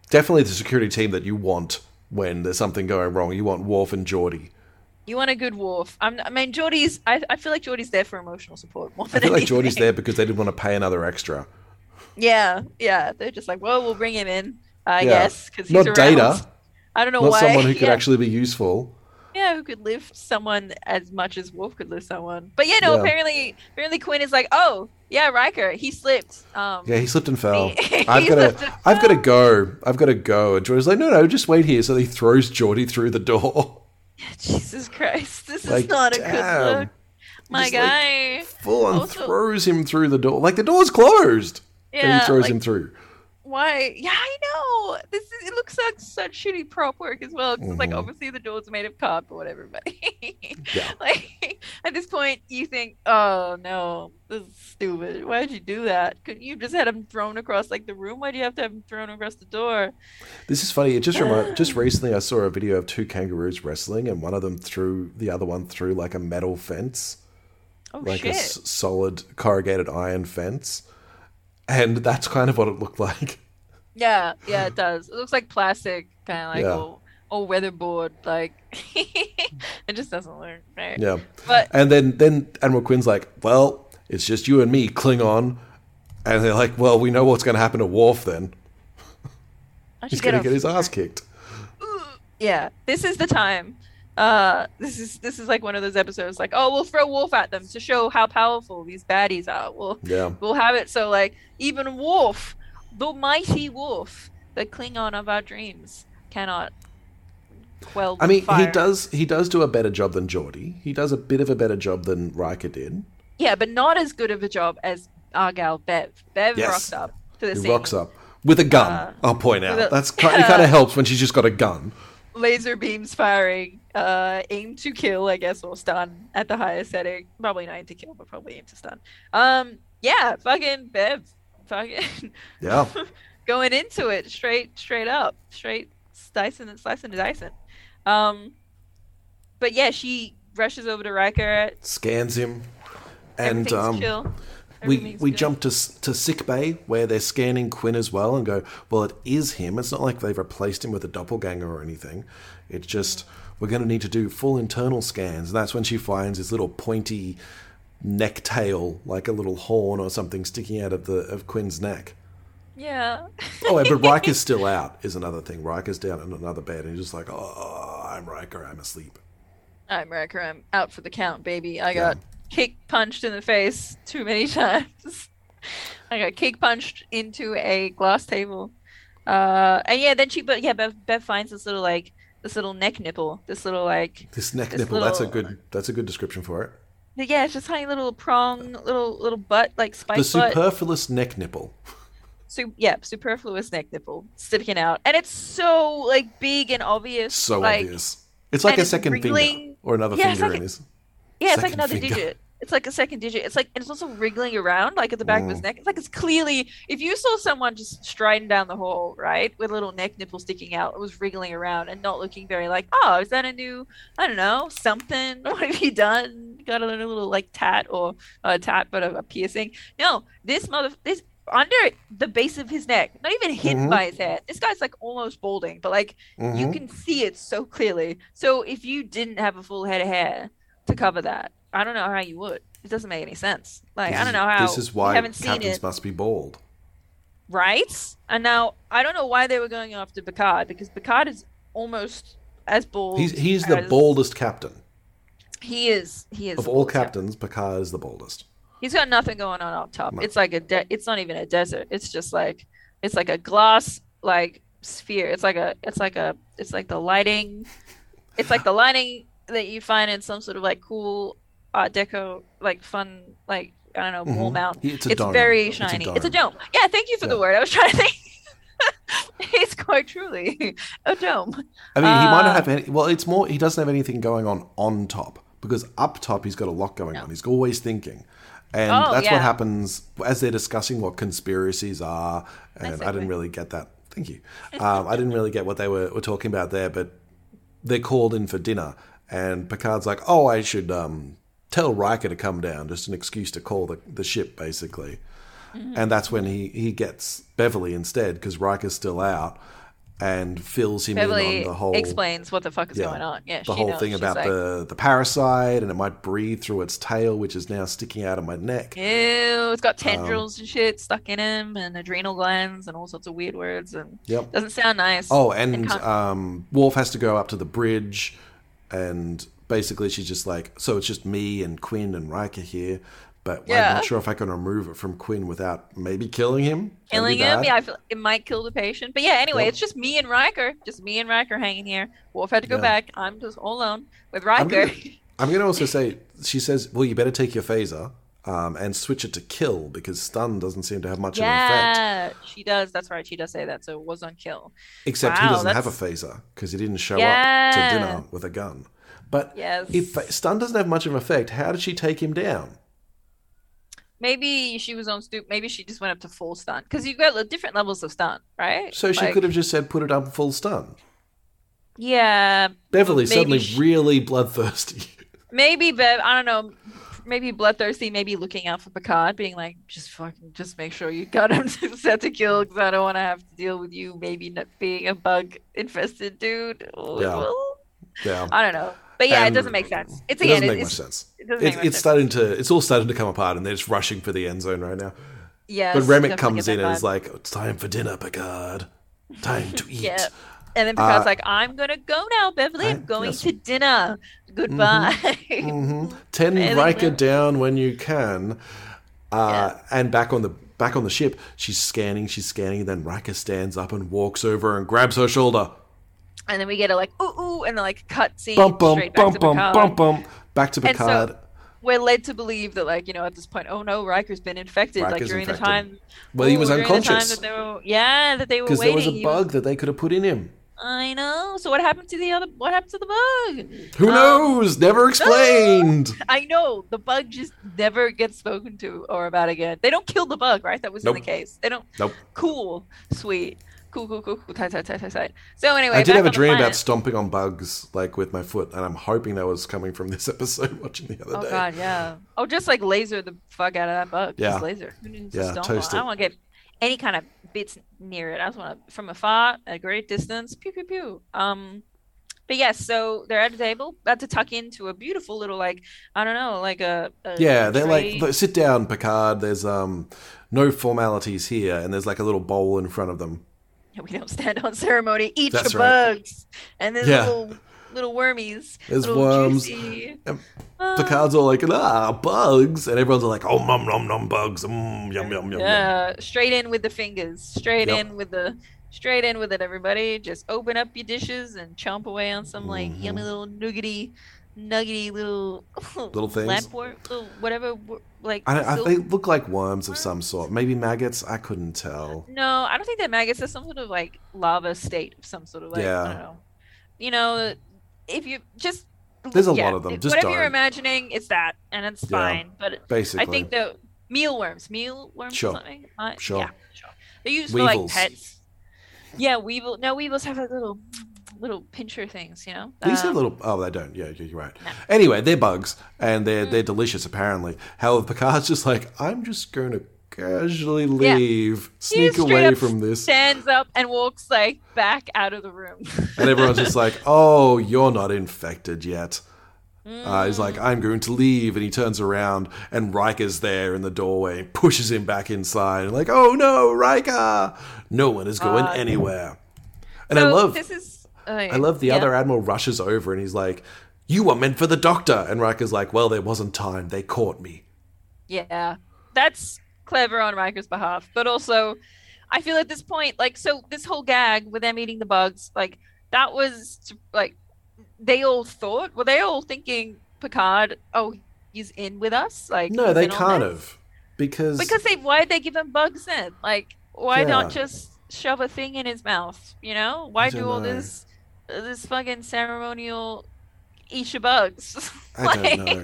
definitely the security team that you want when there's something going wrong. You want Worf and Geordi. You want a good Worf. I'm, I mean, Geordi's. I, I feel like Geordi's there for emotional support more than I than feel like Geordi's anything. there because they didn't want to pay another extra. Yeah, yeah. They're just like, well, we'll bring him in, I Yeah. guess, because he's Not around. Data. I don't know Not why. someone who could yeah. actually be useful. Yeah, who could lift someone as much as Worf could lift someone. But yeah, no. Yeah. Apparently, apparently Quinn is like, oh yeah, Riker, he slipped. Um, Yeah, he slipped and fell. He- I've got to. I've got to go. I've got to go. And Geordi's like, no, no, just wait here. So he throws Geordi through the door. Jesus Christ, this Like, is not a damn. good look. My Just, like, guy. Full on Also- throws him through the door. Like the door's closed. and Yeah, he throws like- him through. Why? Yeah, I know. This is. It looks like such shitty prop work as well. 'cause it's like mm-hmm. obviously the door's made of cardboard. Everybody. Yeah. Like at this point, you think, oh no, this is stupid. Why'd you do that? Couldn't you just had him thrown across like the room? Why'd you have to have him thrown across the door? This is funny. It just remind, just recently I saw a video of two kangaroos wrestling, and one of them threw the other one through like a metal fence, Oh like a shit! s- solid corrugated iron fence, and that's kind of what it looked like. Yeah, yeah, it does. It looks like plastic, kind of like Yeah. weatherboard. Like it just doesn't look right. Yeah. But And then then Admiral Quinn's like, well, it's just you and me, Klingon. And they're like, well, we know what's going to happen to Worf then. He's going to get his ass kicked. yeah this is the time uh this is this is like one of those episodes like oh we'll throw Worf at them to show how powerful these baddies are we'll Yeah. we'll have it so like even Worf the mighty Worf the klingon of our dreams cannot quell I mean, he does he does do a better job than Geordi. He does a bit of a better job than Riker did. yeah but not as good of a job as argyle bev bev Yes. rocks up to the He scene rocks up with a gun. Uh, I'll point out. a- That's it. Kind of helps when she's just got a gun. laser beams firing, uh, aim to kill, I guess, or stun at the highest setting. Probably not aim to kill, but probably aim to stun. Um, yeah, fucking Bev, fucking Yeah. going into it straight, straight up, straight slicing and slicing and dicing. Um, but yeah, she rushes over to Riker. Scans him, and um, chill. we we good. jump to to sick bay where they're scanning Quinn as well and go, well, it is him. It's not like they've replaced him with a doppelganger or anything. It's just we're going to need to do full internal scans. And that's when she finds this little pointy neck tail, like a little horn or something sticking out of the of Quinn's neck. Yeah. Oh, but Riker's still out is another thing. Riker's down in another bed and he's just like, oh, I'm Riker, I'm asleep. I'm Riker. I'm out for the count, baby. I Yeah. got kick punched in the face too many times. I got kick punched into a glass table. Uh, and yeah, then she, but yeah, Bev, Bev finds this little like this little neck nipple, this little like This neck This nipple, that's a good that's a good description for it. yeah, it's just tiny little prong, little little butt like spike The butt. superfluous neck nipple. Su- yeah, superfluous neck nipple sticking out, and it's so like big and obvious. So like, obvious. It's like a second finger or another Yeah, finger like in a- his. Yeah, it's like another finger. digit. It's like a second digit. It's like and it's also wriggling around like at the back of Mm. his neck. It's like it's clearly if you saw someone just striding down the hall, right, with a little neck nipple sticking out, it was wriggling around and not looking very like, oh, is that a new I don't know, something? What have you done? Got a little, like tat or uh, a tat but a, a piercing. No, this mother this under the base of his neck, not even hidden Mhm. by his hair. This guy's like almost balding, but like you Mhm. can see it so clearly. So if you didn't have a full head of hair to cover that, I don't know how you would. It doesn't make any sense. Like This I don't know how. This is why haven't seen captains it, must be bold. right? And now I don't know why they were going after Picard because Picard is almost as bold. He's he's the boldest captain He is. He is of all baldest captain. captains. Picard is the boldest. He's got nothing going on up top. No. It's like a. De- it's not even a desert. It's just like. It's like a glass like sphere. It's like a. It's like a. It's like the lighting. It's like the lighting that you find in some sort of like cool Art Deco like fun like I don't know wall Mhm. mount. It's a It's dome. very It's a shiny. It's a dome. Yeah, thank you for the word. I was trying to think. it's quite truly a dome. I mean, he might Uh, not have any. Well, it's more. He doesn't have anything going on on top because up top he's got a lot going No. on. He's always thinking, and Oh, that's yeah. what happens as they're discussing what conspiracies are. And I didn't really get that. Thank you. Um, I didn't really get what they were, were talking about there, but they're called in for dinner, and Picard's like, "Oh, I should um, tell Riker to come down." Just an excuse to call the the ship, basically. Mm-hmm. And that's when he, he gets Beverly instead because Riker's still out and fills him in on the whole explains what the fuck is yeah, going on. Yeah, the whole knows. thing She's about like, the the parasite and it might breathe through its tail, which is now sticking out of my neck. Ew, it's got Um, tendrils and shit stuck in him, and adrenal glands, and all sorts of weird words, and Yep. doesn't sound nice. Oh, and um, Worf has to go up to the bridge, and basically she's just like, so it's just me and Quinn and Riker here, but I'm not sure if I can remove it from Quinn without maybe killing him. Killing him. Yeah, I feel it might kill the patient. But yeah, anyway, Yep. it's just me and Riker, just me and Riker hanging here. Worf had to go Yeah. back. I'm just all alone with I'm Riker. gonna, I'm gonna also say she says, well, you better take your phaser. Um, and switch it to kill because stun doesn't seem to have much of an effect. yeah, she does. That's right. She does say that. So it was on kill. Except he doesn't have a phaser because he didn't show up to dinner with a gun. But Yes. if stun doesn't have much of an effect, how did she take him down? Maybe she was on stoop. Maybe she just went up to full stun because you've got different levels of stun, right? So she Like, could have just said, "Put it up full stun." Yeah. Beverly suddenly she- really bloodthirsty. Maybe Bev. I don't know. Maybe bloodthirsty. Maybe looking out for Picard, being like, just fucking, just make sure you got him set to kill because I don't want to have to deal with you. Maybe not being a bug infested dude. Yeah. yeah, I don't know. But yeah, And it doesn't make sense. It's it again, doesn't make much sense. It doesn't It, make much it's sense. starting to. It's all starting to come apart, and they're just rushing for the end zone right now. Yeah. but Remmick comes in and is like, "It's time for dinner, Picard. Time to eat." Yeah. And then Picard's Uh, like, I'm gonna go now, Beverly. I'm going yes. to dinner. Goodbye. hmm Ten Really Riker down when you can. Uh, And back on the back on the ship, she's scanning, she's scanning, and then Riker stands up and walks over and grabs her shoulder. And then we get a like, ooh, ooh, and then like cut scene Bum bum straight back bum to bum Picard. bum bum. Back to And so- we're led to believe that like you know at this point oh no Riker's been infected like during infected. the time well, he was during the time unconscious that they were, yeah that they were because there was a he was- bug that they could have put in him. I know so what happened to the other what happened to the bug Who Um, knows? Never explained. I know the bug just never gets spoken to or about again they don't kill the bug right that was in the case they don't Nope. cool sweet cool cool cool cool tight tight tight tight tight so anyway I did have a dream about stomping on bugs like with my foot, and I'm hoping that was coming from this episode watching the other Oh day. god, yeah. Oh, just like laser the fuck out of that bug. Yeah. Just laser. Who needs to Yeah, toast? I don't want to get any kind of bits near it. I just want to from afar, at a great distance, pew pew pew. Um, but yes, so they're at a table, about to tuck into a beautiful little like I don't know, like a, a Yeah, they're tray. like, sit down, Picard. There's um no formalities here, and there's like a little bowl in front of them. we don't stand on ceremony. Eat That's your right. bugs, and there's Yeah. little little wormies. There's little worms. juicy- And Ah. Picard's all like, ah, bugs, and everyone's like, oh, nom nom nom, bugs, mm, yum yum yum. yum. Yeah, straight in with the fingers. Straight Yep. in with the straight in with it, everybody. Just open up your dishes and chomp away on some like Mhm. yummy little nuggety, nuggety little Little things? little whatever, like. I I, they look like worms of some sort. Maybe maggots. I couldn't tell. no, I don't think they're maggots. They're some sort of like lava state of some sort of like. Yeah. I don't know. You know, if you just. There's a yeah, lot of them, just whatever you're imagining, it's that, and it's Yeah. fine. But Basically, I think the mealworms, mealworms Sure. or something. Uh, Sure. Yeah, sure. They're used for like pets. Yeah, weevil. No, weevils have a little, little pincher things. You know. These have Um, little. Oh, they don't. Yeah, you're right. No. Anyway, they're bugs, and they're Mm. they're delicious apparently. However, Picard's just like, I'm just going to casually leave, he sneak away from this, Stands up and walks like back out of the room. and everyone's just like, Oh, you're not infected yet. Uh, he's like, I'm going to leave, and he turns around, and Riker's there in the doorway, pushes him back inside, and like, oh no, Riker! No one is going Uh, anywhere. And I love, this is. I love the other admiral rushes over, and he's like, "You were meant for the doctor," and Riker's like, "Well, there wasn't time. They caught me." Yeah, that's clever on Riker's behalf, but also, I feel at this point, like, so this whole gag with them eating the bugs, like, that was like, they all thought, were they all thinking Picard? Oh, he's in with us, like, No, they can't have, because Because they, why did they give him bugs then? Like, why Yeah. not just shove a thing in his mouth? You know, why do all know. this, this fucking ceremonial your bugs? I don't Like,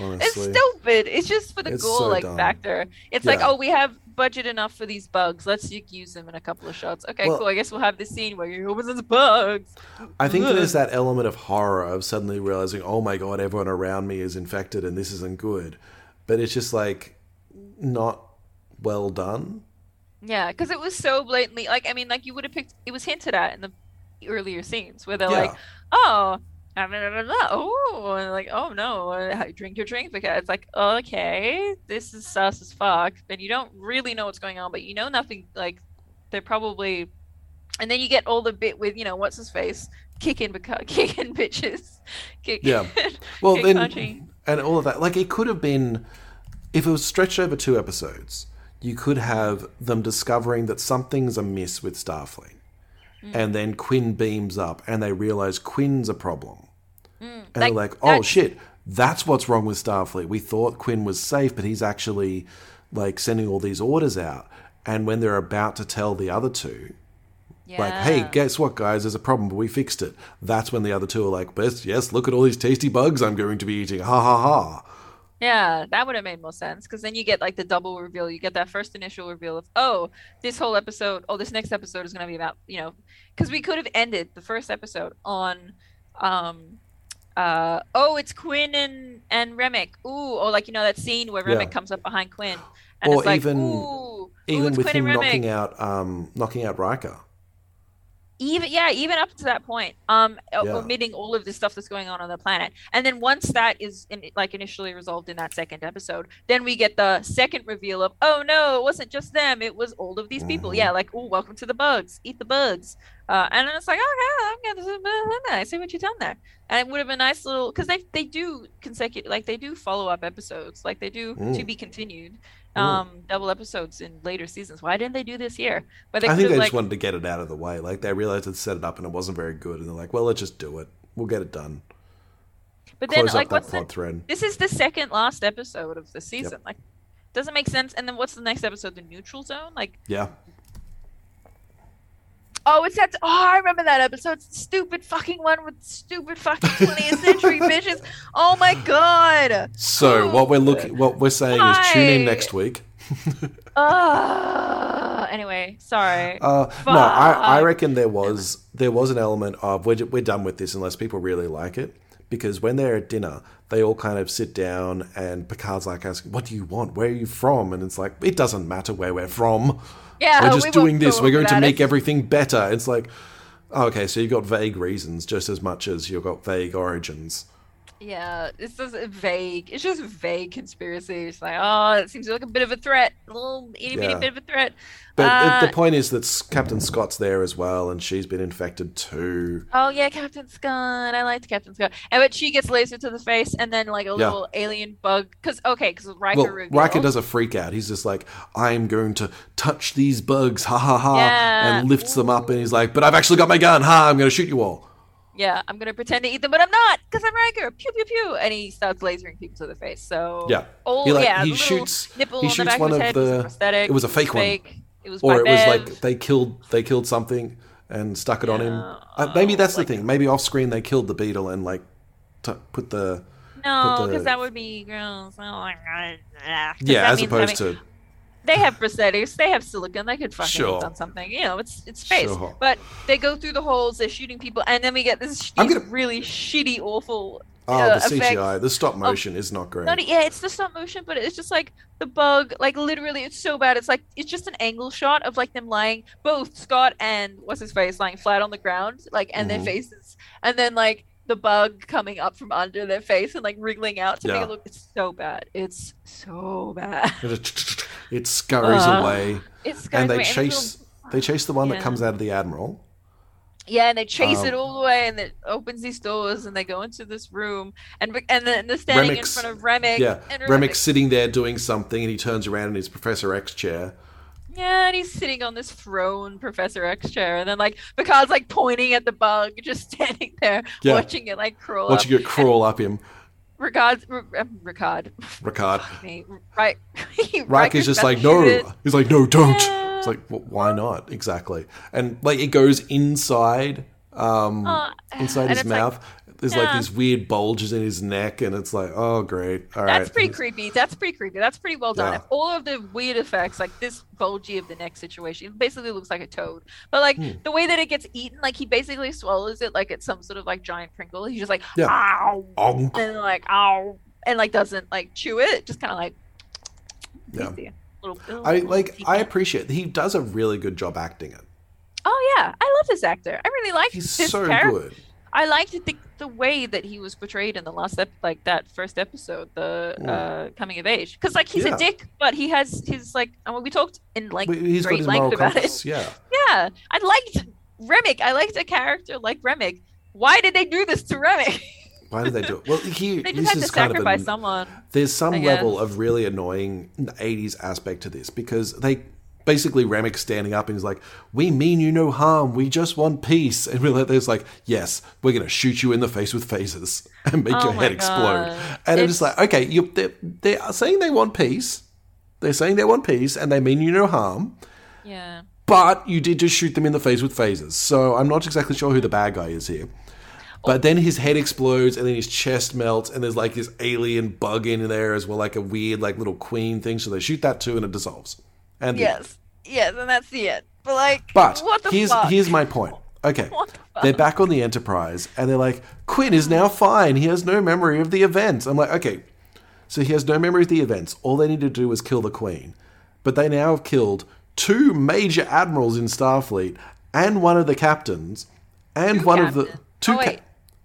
know. It's stupid. It's just for the It's goal so like dumb. factor. It's like, oh, we have budget enough for these bugs. Let's use them in a couple of shots. Okay, Well- cool. I guess we'll have this scene where he opens his bugs. I think there's that element of horror of suddenly realizing, "Oh my god, everyone around me is infected, and this isn't good." But it's just like not well done. Yeah, because it was so blatantly like I mean, like you would have picked. It was hinted at in the earlier scenes where they're Yeah. like, oh. blah, Oh, and like, oh no, uh, drink your drink because it's like, okay, this is sus as fuck, and you don't really know what's going on, but you know nothing. Like, they're probably, and then you get all the bit with you know what's his face kicking beca- kicking bitches, kick, Yeah. Well, kick then, punching. and all of that. Like, it could have been, if it was stretched over two episodes, you could have them discovering that something's amiss with Starfleet. Mm. And then Quinn beams up and they realize Quinn's a problem. And like, they're like, oh that's- shit, that's what's wrong with Starfleet. We thought Quinn was safe, but he's actually like sending all these orders out. And when they're about to tell the other two, like, hey, guess what, guys? There's a problem, but we fixed it. That's when the other two are like, yes, yes, look at all these tasty bugs I'm going to be eating. Ha ha ha. Yeah, that would have made more sense because then you get like the double reveal. You get that first initial reveal of, oh, this whole episode, oh, this next episode is going to be about, you know, because we could have ended the first episode on, um, uh, oh, it's Quinn and and Remmick. Ooh, or like you know that scene where Remmick Yeah. comes up behind Quinn, and Or it's like, even- ooh, ooh, Even it's with Quinn him knocking out, um, knocking out Riker. Even yeah even up to that point um Yeah. omitting all of the stuff that's going on on the planet and then once that is in, like initially resolved in that second episode then we get the second reveal of oh no it wasn't just them it was all of these people Mhm. yeah like oh welcome to the bugs eat the bugs uh, and then it's like oh yeah i'm gonna i see what you've done there and it would have been a nice little because they they do consecutive like they do follow up episodes like they do to Mm. be continued. Um double episodes in later seasons why didn't they do this here but they I think they like just wanted to get it out of the way. Like, they realized they'd set it up and it wasn't very good. And they're like, well, let's just do it. We'll get it done. but then Close like up that what's the thread. This is the second last episode of the season. Like, doesn't make sense. And then what's the next episode? The neutral zone? Like, Yeah. Oh, it's that. Oh, I remember that episode. It's stupid fucking one with stupid fucking 20th century bitches. Oh my god. So what we're looking, what we're saying is tune in next week. Uh, anyway, sorry. Uh, no, I, I reckon there was there was an element of we're, we're done with this unless people really like it. Because when they're at dinner, they all kind of sit down and Picard's like asking, "What do you want? Where are you from?" And it's like, "It doesn't matter where we're from. Yeah, we're just won't doing this. We're going to make it. everything better." It's like, Oh, okay, so you've got vague reasons just as much as you've got vague origins. Yeah, it's just a vague. It's just vague conspiracy. It's like, oh, it seems like a bit of a threat, a little itty bitty Yeah. bit of a threat. But Uh, the- point is that Captain Scott's there as well, and she's been infected too. Oh yeah, Captain Scott. I liked Captain Scott. And but she gets lasered to the face, and then like a little alien bug. Because okay, because Riker Well, reveals- Riker does a freak out. He's just like, I'm going to touch these bugs, ha ha ha, Yeah. and lifts them up, and he's like, but I've actually got my gun, ha, I'm going to shoot you all. Yeah, I'm gonna pretend to eat them, but I'm not, because I'm Riker. Pew pew pew, and he starts lasering people to the face. So Yeah. oh He, like- yeah, he shoots- nipple he on the shoots back one of of his was the- prosthetic. it was a fake one. fake. It was Or it was like they killed they killed something and stuck it on him. Uh, maybe that's the thing. Maybe off screen they killed the beetle and like t- put the no, because that would be gross. Oh my god. Yeah, as opposed having- to they have prosthetics, they have silicon, they could fucking Sure. have done something. You know, it's it's space. Sure. But they go through the holes, they're shooting people, and then we get this gonna- really shitty, awful. oh uh, the CGI, the stop motion is not great. Not, yeah, it's the stop motion, but it's just like the bug. Like literally, it's so bad. It's like it's just an angle shot of like them lying, both Scott and what's his face lying flat on the ground, like and Mhm. their faces, and then like the bug coming up from under their face and like wriggling out to make it look. It's so bad. It's so bad. it scurries Uh, away, It's and they it's chase they chase the one that comes out of the admiral. Yeah, and they chase it Um, all the way, and it opens these doors, and they go into this room, and and then they're standing in front of Remmick. Yeah, and Remmick's sitting there doing something, and he turns around in his Professor X chair. Yeah, and he's sitting on this throne, Professor X chair, and then like Picard's like pointing at the bug, just standing there, Yeah. watching it like crawl Watching up. it crawl up him. Ricard, um, Ricard, Ricard. me, right? Riker's just like, no. He's like, no, don't. It's like, well, why not? Exactly. And like, it goes inside, um, Uh, inside his it's like- There's like these weird bulges in his neck, and it's like, oh, great. All right. That's pretty creepy. That's pretty creepy. That's pretty well done. Yeah. All of the weird effects, like this bulgy of the neck situation, it basically looks like a toad. But like Hmm. the way that it gets eaten, like he basically swallows it like it's some sort of like giant Pringle. He's just like, Yeah. ow, Onk. and like, ow, and like doesn't like chew it, just kind of like, Yeah. Little, little- I like. I appreciate. He does a really good job acting it. Oh yeah, I love this actor. I really like He's so character. good. I liked the the way that he was portrayed in the last ep- like that first episode, the Mm. uh, coming of age. Because like he's Yeah. a dick, but he has his like. I mean, we talked in like He's great length about compass. it. Yeah. Yeah, I liked Remmick. I liked a character like Remmick. Why did they do this to Remmick? Why did they do it? Well, he. they this just had to is kind of sacrifice an, someone. There's some level of really annoying 80s aspect to this because they basically Remmick's standing up and he's like, "We mean you no harm. We just want peace." And we're like, "There's like, yes, we're gonna shoot you in the face with phasers and make Oh your head explode." God. And I'm just It's- like, "Okay, you they're, they're saying they want peace. They're saying they want peace, and they mean you no harm." Yeah. But you did just shoot them in the face with phasers. So I'm not exactly sure who the bad guy is here. But then his head explodes and then his chest melts and there's like this alien bug in there as well, like a weird like little queen thing. So they shoot that too and it dissolves. And Yes. Yes, and that's the end. But like, but what the here's fuck? here's my point. Okay. The? They're back on the Enterprise and they're like, Quinn is now fine. He has no memory of the events. I'm like, okay. So he has no memory of the events. All they need to do is kill the Queen. But they now have killed two major admirals in Starfleet and one of the captains and Two one of the two Oh, ca-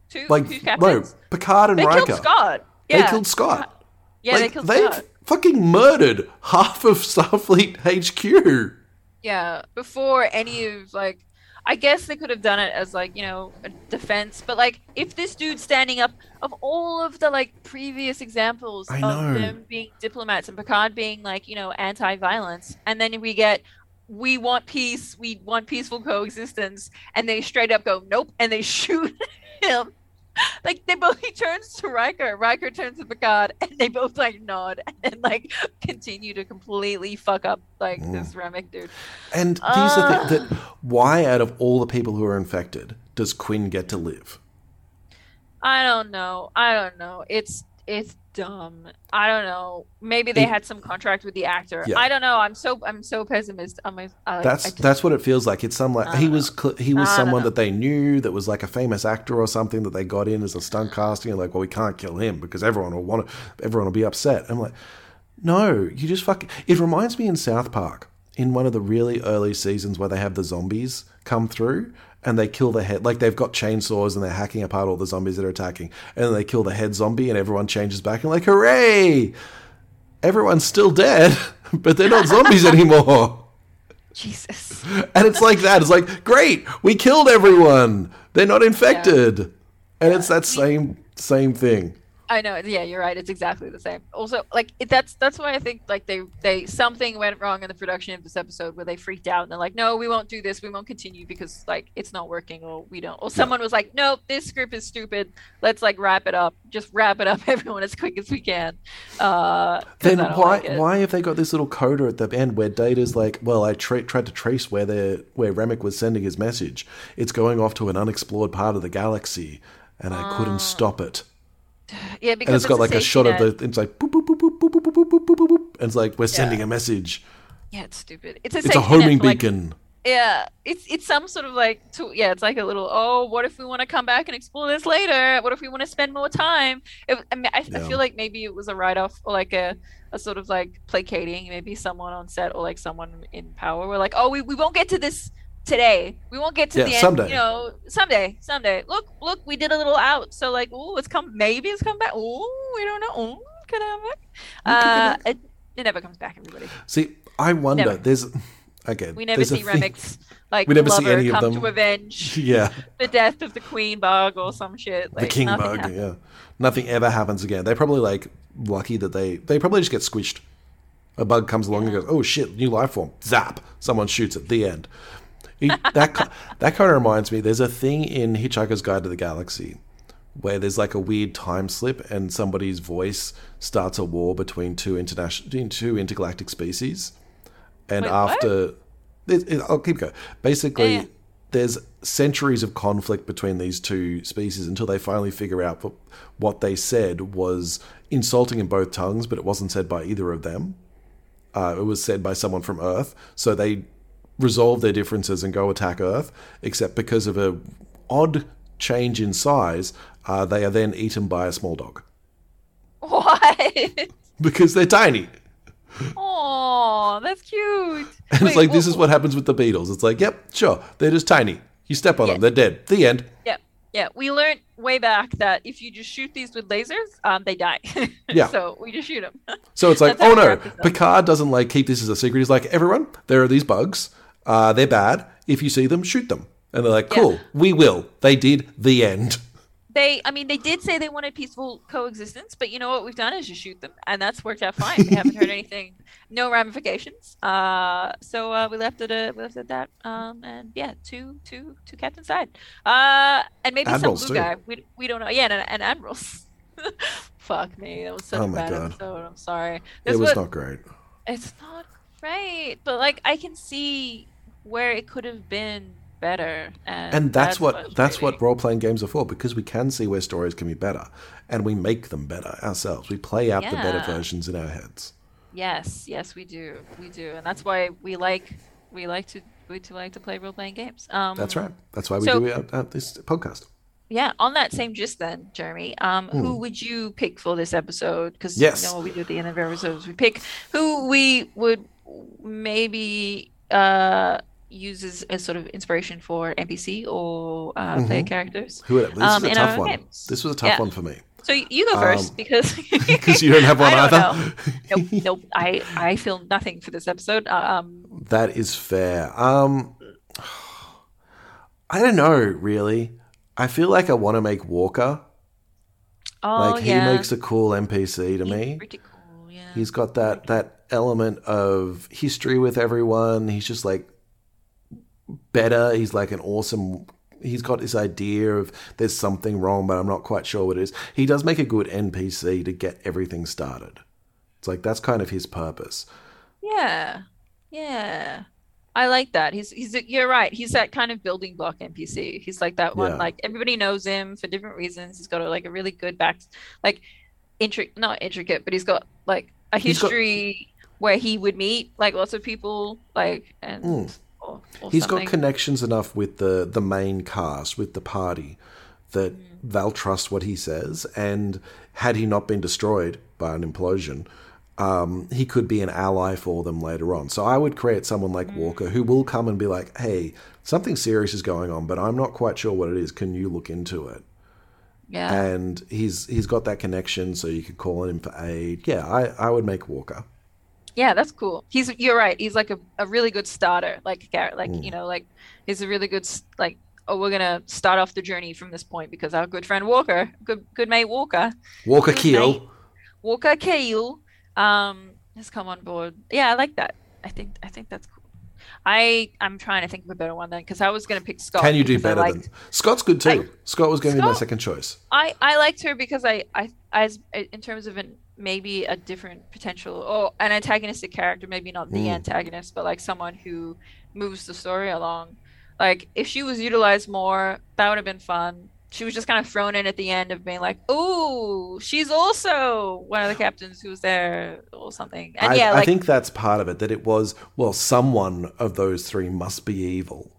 Two, like two no. Picard and they Riker. killed Scott. Yeah. They killed Scott. Yeah, like, they killed Scott. Fucking murdered half of Starfleet HQ. Yeah, before any of like, I guess they could have done it as like you know a defense, but like if this dude's standing up of all of the like previous examples I of know. them being diplomats and Picard being like you know anti-violence, and then we get we want peace, we want peaceful coexistence, and they straight up go nope, and they shoot him. Like they both, he turns to Riker, Riker turns to Picard, and they both like nod and like continue to completely fuck up like Mm. this Remmick dude. And here's the Ah. thing: that why, out of all the people who are infected, does Quinn get to live? I don't know. I don't know. It's it's dumb. I don't know. Maybe they It- had some contract with the actor. Yeah. I don't know. I'm so I'm so pessimist. on my. I, That's I just- that's what it feels like. It's some like he was cl- he was I someone that they knew that was like a famous actor or something that they got in as a stunt casting. And like, well, we can't kill him because everyone will want to, everyone will be upset. I'm like, no, you just fucking. It reminds me in South Park in one of the really early seasons where they have the zombies come through and they kill the head like they've got chainsaws and they're hacking apart all the zombies that are attacking and then they kill the head zombie and everyone changes back and like hooray! Everyone's still dead but they're not zombies anymore. Jesus. and it's like that. It's like great we killed everyone. They're not infected. And it's that same same thing I know. Yeah, you're right. It's exactly the same. Also, like it, that's that's why I think like they they something went wrong in the production of this episode where they freaked out and they're like, no, we won't do this. We won't continue because like it's not working or we don't. Or someone was like, nope, this script is stupid. Let's like wrap it up. Just wrap it up, everyone, as quick as we can. Uh, then why like why have they got this little coda at the end where Data's like, well, I tra- tried to trace where they where Remmick was sending his message. It's going off to an unexplored part of the galaxy, and I couldn't stop it. Yeah, because And it's got like a shot of the. It's like boop boop boop boop boop boop boop boop boop boop, boop, and it's like we're sending a message. Yeah, it's stupid. It's a It's a homing like, beacon. Yeah, it's it's some sort of like to, yeah, it's like a little oh, what if we want to come back and explore this later? What if we want to spend more time? It, I mean, I, I feel like maybe it was a write off or like a, a sort of like placating. Maybe someone on set or like someone in power were like, oh, we, we won't get to this today. We won't get to Yeah, the end. someday. You know, someday, someday. Look, look, we did a little out. So like, oh, it's come. Maybe it's come back. Oh, we don't know. Oh, could it come back? Uh, it, it never comes back. Everybody. See, I wonder. Never. There's again. We never see Remix like We never see any of them. to avenge Yeah, the death of the queen bug or some shit. Like, the king bug. happens. Yeah, nothing ever happens again. They're probably like lucky that they they probably just get squished. A bug comes along and goes, "Oh shit, new life form!" Zap! Someone shoots at The end. That that kind of reminds me. There's a thing in Hitchhiker's Guide to the Galaxy where there's like a weird time slip and somebody's voice starts a war between two international two intergalactic species, and Wait, after it, it- I'll keep going. Basically, Yeah. there's centuries of conflict between these two species until they finally figure out what, what they said was insulting in both tongues, but it wasn't said by either of them. Uh, it was said by someone from Earth, so they resolve their differences and go attack Earth. Except because of a odd change in size, uh, they are then eaten by a small dog What? because they're tiny. Oh, that's cute. And Wait, it's like this is what happens with the beetles. It's like, yep, sure, they're just tiny. You step on Yeah. them, they're dead. The end. Yeah, yeah. We learned way back that if you just shoot these with lasers, um, they die. Yeah. so we just shoot them. So it's like, oh no, wrap this up. Picard doesn't like keep this as a secret. He's like, everyone, there are these bugs. Uh, they're bad. If you see them, shoot them. And they're like, Yeah. cool, we will. They did. The end. they, I mean, they did say they wanted peaceful coexistence, but you know what we've done is just shoot them, and that's worked out fine. We haven't heard anything, no ramifications. Uh, so uh, we left it. Uh, we left it at that. Um, and yeah, two, two, two captain side. Uh, and maybe Admirals, some too. blue guy. We, we don't know. Yeah, and, and admirals. Fuck me, that was such Oh a my bad God. episode. I'm sorry. it was was- not great. it's not great, but like I can see where it could have been better, and, And that's, what that's what role playing games are for because we can see where stories can be better, and we make them better ourselves. We play out the better versions in our heads. Yes, yes, we do, we do, and that's why we like we like to we to like to play role playing games. Um, That's right. That's why we So- do it at, at this podcast. Yeah. On that same gist, then, Jeremy, um, who would you pick for this episode? Because Hmm. Yes. you know what we do at the end of every episode, we pick who we would maybe uh use as, sort of inspiration for NPC or uh, player characters. Who would, this Um, is a tough one. games. This was a tough Yeah. one for me So you go first Um, because because you don't have one I don't either. nope, nope. I I feel nothing for this episode. Um, That is fair. Um, I don't know, really. I feel like I want to make Walker. oh like he yeah, makes a cool NPC to He's me. pretty cool. Yeah. He's got that that element of history with everyone. He's just like better. He's like an awesome. He's got this idea of there's something wrong, but I'm not quite sure what it is. He does make a good NPC to get everything started. It's like that's kind of his purpose. Yeah, yeah. I like that. He's he's you're right. He's that kind of building block NPC. He's like that one. Yeah. Like everybody knows him for different reasons. He's got a, like a really good back, like intricate, not intricate, but he's got like a He's got- history where he would meet like lots of people, like and Mm. Or, or He's something. got connections enough with the the main cast, with the party, that Mm. they'll trust what he says. And had he not been destroyed by an implosion, um, he could be an ally for them later on. So I would create someone like Mm. Walker who will come and be like, "Hey, something serious is going on, but I'm not quite sure what it is. Can you look into it?" Yeah. And he's he's got that connection, so you could call him for aid. Yeah, I, I would make Walker. Yeah, that's cool. He's you're right. He's like a, a really good starter, like Garrett, like Mm. you know, like he's a really good like. Oh, we're gonna start off the journey from this point because our good friend Walker, good good mate Walker, Walker Keel. mate. Walker Keel, um, has come on board. Yeah, I like that. I think I think that's cool. I I'm trying to think of a better one then because I was gonna pick Scott. Can you do better liked- than Scott's good too. I- Scott was going to be my second choice. I I liked her because I I as in terms of an maybe a different potential or an antagonistic character, maybe not the Mm. antagonist, but like someone who moves the story along. Like if she was utilized more, that would have been fun. She was just kind of thrown in at the end of being like, "Oh, she's also one of the captains who was there or something." And I, yeah, I think that's part of it. That it was well, someone of those three must be evil.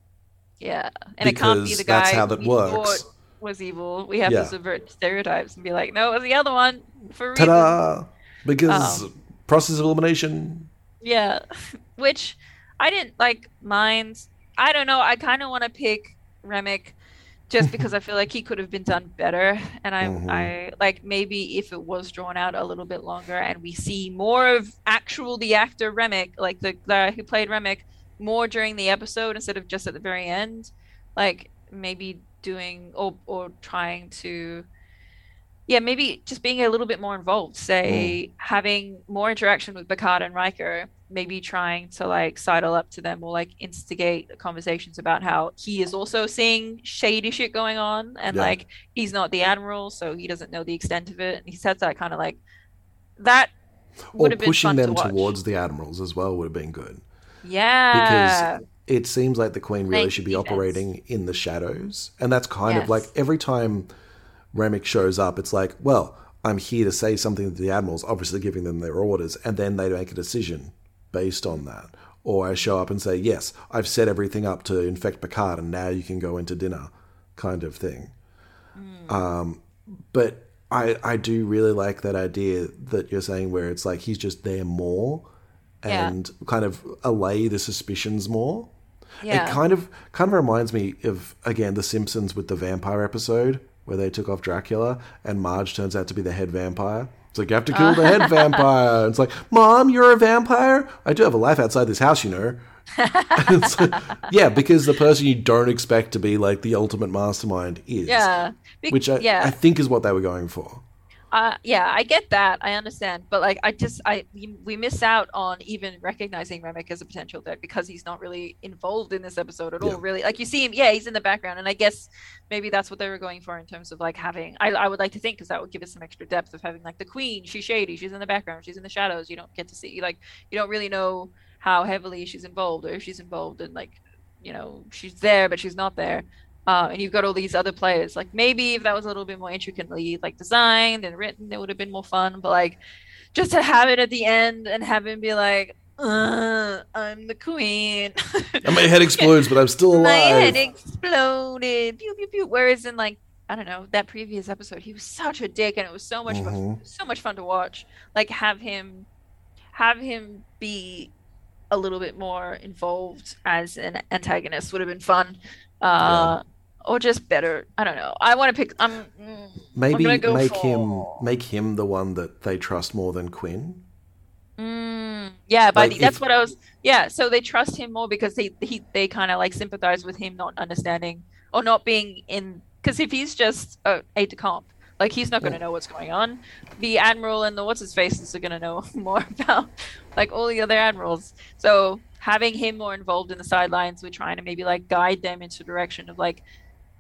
yeah, and it can't be the guy that's how that works. thought was evil. We have Yeah. to subvert stereotypes and be like, "No, it was the other one for reasons." Ta-da! Because Um, process of elimination. Yeah, which I didn't like mind. I don't know. I kind of want to pick Remmick just because I feel like he could have been done better. And I, Mhm. I like maybe if it was drawn out a little bit longer and we see more of actual the actor Remmick, like the guy who played Remmick, more during the episode instead of just at the very end. Like maybe doing or or trying to yeah, maybe just being a little bit more involved. Say hmm. having more interaction with Picard and Riker, maybe trying to like sidle up to them or like instigate conversations about how he is also seeing shady shit going on and Yeah. like he's not the admiral, so he doesn't know the extent of it. And he says that kind of like that Or would have been pushing them to towards the admirals as well would have been good. yeah, Because it seems like the Queen really should be operating in the shadows. And that's kind of like every time Remmick shows up, it's like, well, I'm here to say something to the admirals, obviously giving them their orders, and then they make a decision based on that. Or I show up and say, yes, I've set everything up to infect Picard, and now you can go into dinner, kind of thing. Mm. Um, but I, I do really like that idea that you're saying where it's like he's just there more Yeah. and kind of allay the suspicions more. Yeah. It kind of kind of reminds me of again The Simpsons with the vampire episode where they took off Dracula and Marge turns out to be the head vampire. It's like you have to kill the head vampire. It's like, Mom, you're a vampire. I do have a life outside this house, you know. Like- yeah, because the person you don't expect to be like the ultimate mastermind is, yeah. Be- which I, yeah. I think is what they were going for. Uh, yeah, I get that. I understand, but like, I just, I we, we miss out on even recognizing Remmick as a potential threat because he's not really involved in this episode at Yeah. all. Really, like you see him, yeah, he's in the background, and I guess maybe that's what they were going for in terms of like having. I, I would like to think because that would give us some extra depth of having like the Queen. She's shady. She's in the background. She's in the shadows. You don't get to see like you don't really know how heavily she's involved or if she's involved and like you know she's there but she's not there. Uh, and you've got all these other players. Like maybe if that was a little bit more intricately like designed and written, it would have been more fun. But like just to have it at the end and have him be like, uh, "I'm the queen," And my head explodes, but I'm still alive. my head exploded. Pew pew pew. Whereas in like I don't know that previous episode, he was such a dick, and it was so much fun, Mhm. so much fun to watch. Like have him, have him be a little bit more involved as an antagonist would have been fun. Uh, Or just better. I don't know. I want to pick. I'm. mm, Maybe gonna go make for- him make him the one that they trust more than Quinn. Mm, yeah, but Like, that's if- what I was. Yeah, so they trust him more because they he they kind of like sympathize with him not understanding or not being in. Because if he's just a aide de camp, like he's not going to know what's going on. The admiral and the what's his faces are going to know more about like all the other admirals. So having him more involved in the sidelines, we're trying to maybe like guide them into the direction of like.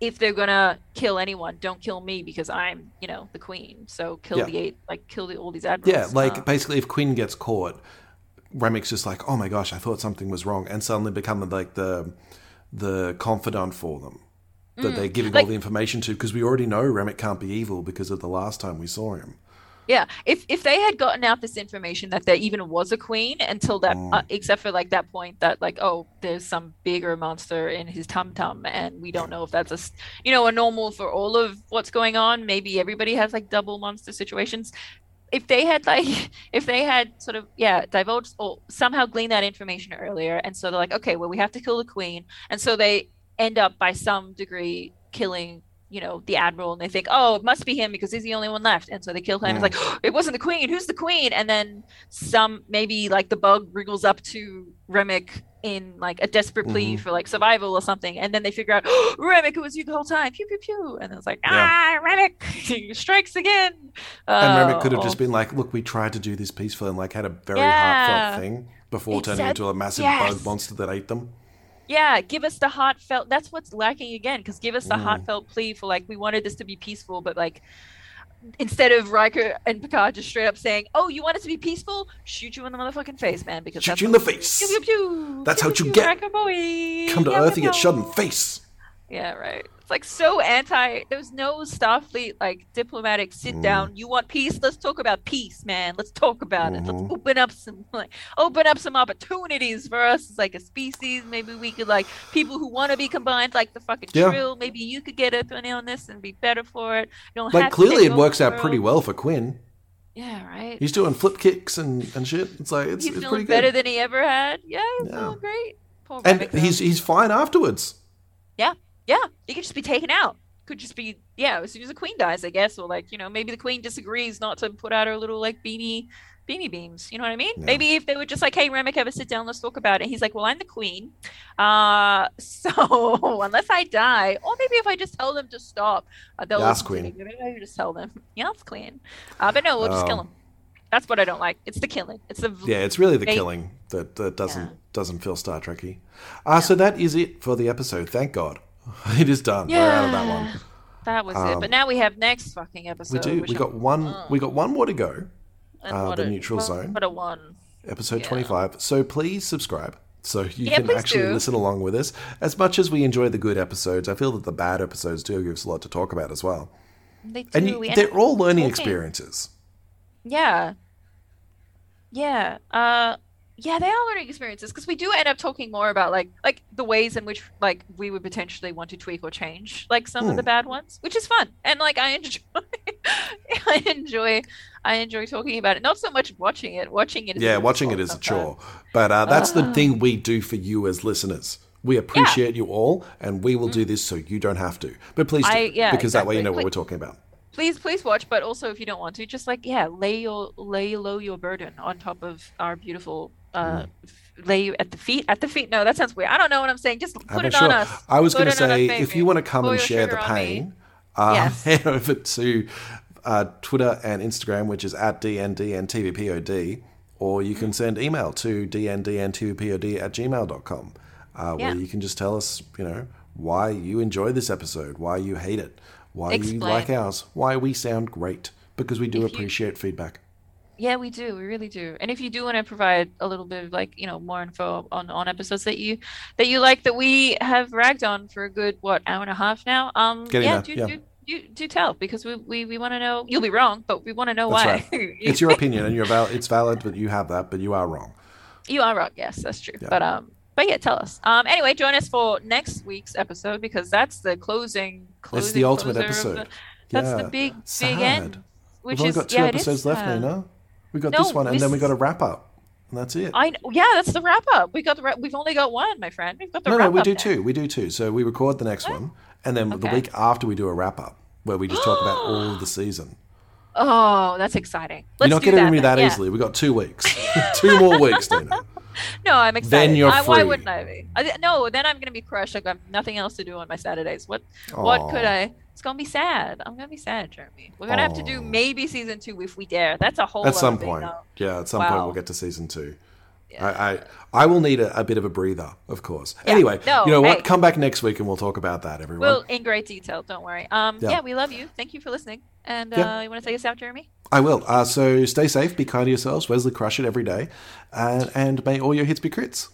If they're gonna kill anyone, don't kill me because I'm, you know, the queen. So kill Yeah. the eight, like kill the, all these admirals. Yeah, like Um, basically, if Quinn gets caught, Remmick's just like, "Oh my gosh, I thought something was wrong," and suddenly become like the the confidant for them that they're giving Mm. Like- all the information to because we already know Remmick can't be evil because of the last time we saw him. Yeah, if if they had gotten out this information that there even was a queen until that, Mm. uh, except for like that point that like oh there's some bigger monster in his tum tum and we don't know if that's a, you know a normal for all of what's going on. Maybe everybody has like double monster situations. if they had like if they had sort of yeah divulged or somehow gleaned that information earlier and so they're like okay well we have to kill the queen and so they end up by some degree killing you know the admiral and they think oh it must be him because he's the only one left and so they kill him Mm. it's like it wasn't the queen who's the queen and then some maybe like the bug wriggles up to remmick in like a desperate plea Mhm. for like survival or something and then they figure out oh, remmick it was you the whole time pew pew pew and it's like Yeah. ah remmick strikes again And Remmick could have Oh. just been like, "Look, we tried to do this peacefully and like had a very Yeah. heartfelt thing before turning into a massive yes. bug monster that ate them." Yeah, give us the heartfelt. That's what's lacking again. Because give us the Mm. heartfelt plea for like we wanted this to be peaceful, but like instead of Riker and Picard just straight up saying, "Oh, you want it to be peaceful? Shoot you in the motherfucking face, man!" Because Shoot that's you in the face. Pew, pew, pew. That's how you get. Riker boy. Come to Yeah, Earth and get shot in the face. Yeah, right. It's like so anti. There's no Starfleet like diplomatic sit Mm. down. You want peace? Let's talk about peace, man. Let's talk about it. Mhm. Let's open up some like open up some opportunities for us as like a species. Maybe we could like people who want to be combined, like the fucking Yeah. Trill. Maybe you could get up on this and be better for it. You don't Like clearly, it works out pretty well for Quinn. Yeah, right. He's doing flip kicks and, and shit. It's like it's, He's it's feeling better than he ever had. Yeah, he's Yeah. feeling great. Poor And he's he's fine afterwards. Yeah, he could just be taken out. Could just be yeah. As soon as the queen dies, I guess, or like you know maybe the queen disagrees not to put out her little like beanie beanie beams. You know what I mean? Yeah. Maybe if they were just like, hey, Remmick, ever sit down, let's talk about it. He's like, well, I'm the queen, uh, so unless I die, or maybe if I just tell them to stop, uh, they'll Yes, listen to me. queen. Maybe I just tell them, yeah, yes, queen. Uh, but no, we'll just kill Oh. him. That's what I don't like. It's the killing. It's the Yeah, it's really the They- killing that, that doesn't Yeah. doesn't feel Star Trekky. Uh, So that is it for the episode. Thank God, it is done. We're out of that one. That was it. Um, But now we have next fucking episode. We do. We I'm- got one. We got one more to go. uh, the a- neutral well, zone. What a one. episode Yeah. 25. So please subscribe so you Yeah, can actually do. listen along with us. As much as we enjoy the good episodes, I feel that the bad episodes do give us a lot to talk about as well. They do. And you, they're all learning talking. experiences. Yeah. Yeah. Uh yeah, they are learning experiences because we do end up talking more about like like the ways in which like we would potentially want to tweak or change like some of Hmm. the bad ones, which is fun. And like I enjoy I enjoy I enjoy talking about it. Not so much watching it. Watching it is a Yeah, watching it is a chore. But uh, that's the Ah. thing we do for you as listeners. We appreciate you all, and we will do this so you don't have to. But please do, Mm. I- yeah, because that way you know what we're talking about. please please watch but also if you don't want to just like yeah lay your lay low your burden on top of our beautiful uh Mm. lay you at the feet at the feet no that sounds weird i don't know what i'm saying just I'm put not it on us I was going to say, if you want to come and share the sugar on me. pain, uh, Yes. head over to uh, Twitter and Instagram, which is at DNDNTVPOD, or you can send email to DNDNTVPOD at gmail.com, uh, Yeah. where you can just tell us, you know, why you enjoy this episode, why you hate it, why you like ours, why we sound great, because we do If you- appreciate feedback. Yeah we do we really do and if you do want to provide a little bit of like you know more info on on episodes that you that you like that we have ragged on for a good what hour and a half now um Getting yeah, do, yeah. do do do tell because we we, we want to know you'll be wrong but we want to know That's why It's your opinion, and you're val- it's valid, but you have that, but you are wrong. You are wrong. Yes, that's true. Yeah. But um, but yeah, tell us. Um, anyway, join us for next week's episode because that's the closing. closing It's the ultimate episode. the- that's yeah. the big Sad. big end. Which We've only got two yeah, episodes left, sad. We got No, this one, and we then we got a wrap up, and that's it. I yeah, that's the wrap up. We got the wrap. We've only got one, my friend. We've got the no, no, we do now. two. We do two. So we record the next one, and then the week after we do a wrap up where we just talk about all of the season. Oh, that's exciting. Let's you're not getting that, me that Yeah. easily. We got two weeks, two more weeks, Nina. No, I'm excited. Then you're I, why wouldn't I be? I, no, then I'm gonna be crushed. I've got nothing else to do on my Saturdays. What? What could I? It's gonna be sad. I'm gonna be sad, Jeremy. We're gonna have to do maybe season two if we dare. That's a whole. At some point, though. yeah, at some point we'll get to season two. Yeah. I, I I will need a, a bit of a breather, of course. Anyway, No, you know what? hey. Come back next week and we'll talk about that, everyone. Well, in great detail. Don't worry. Um, Yeah. yeah. we love you. Thank you for listening. And Yeah. uh, you want to say us out, Jeremy? I will. Uh, so stay safe, be kind to yourselves, Wesley, crush it every day, and, and may all your hits be crits.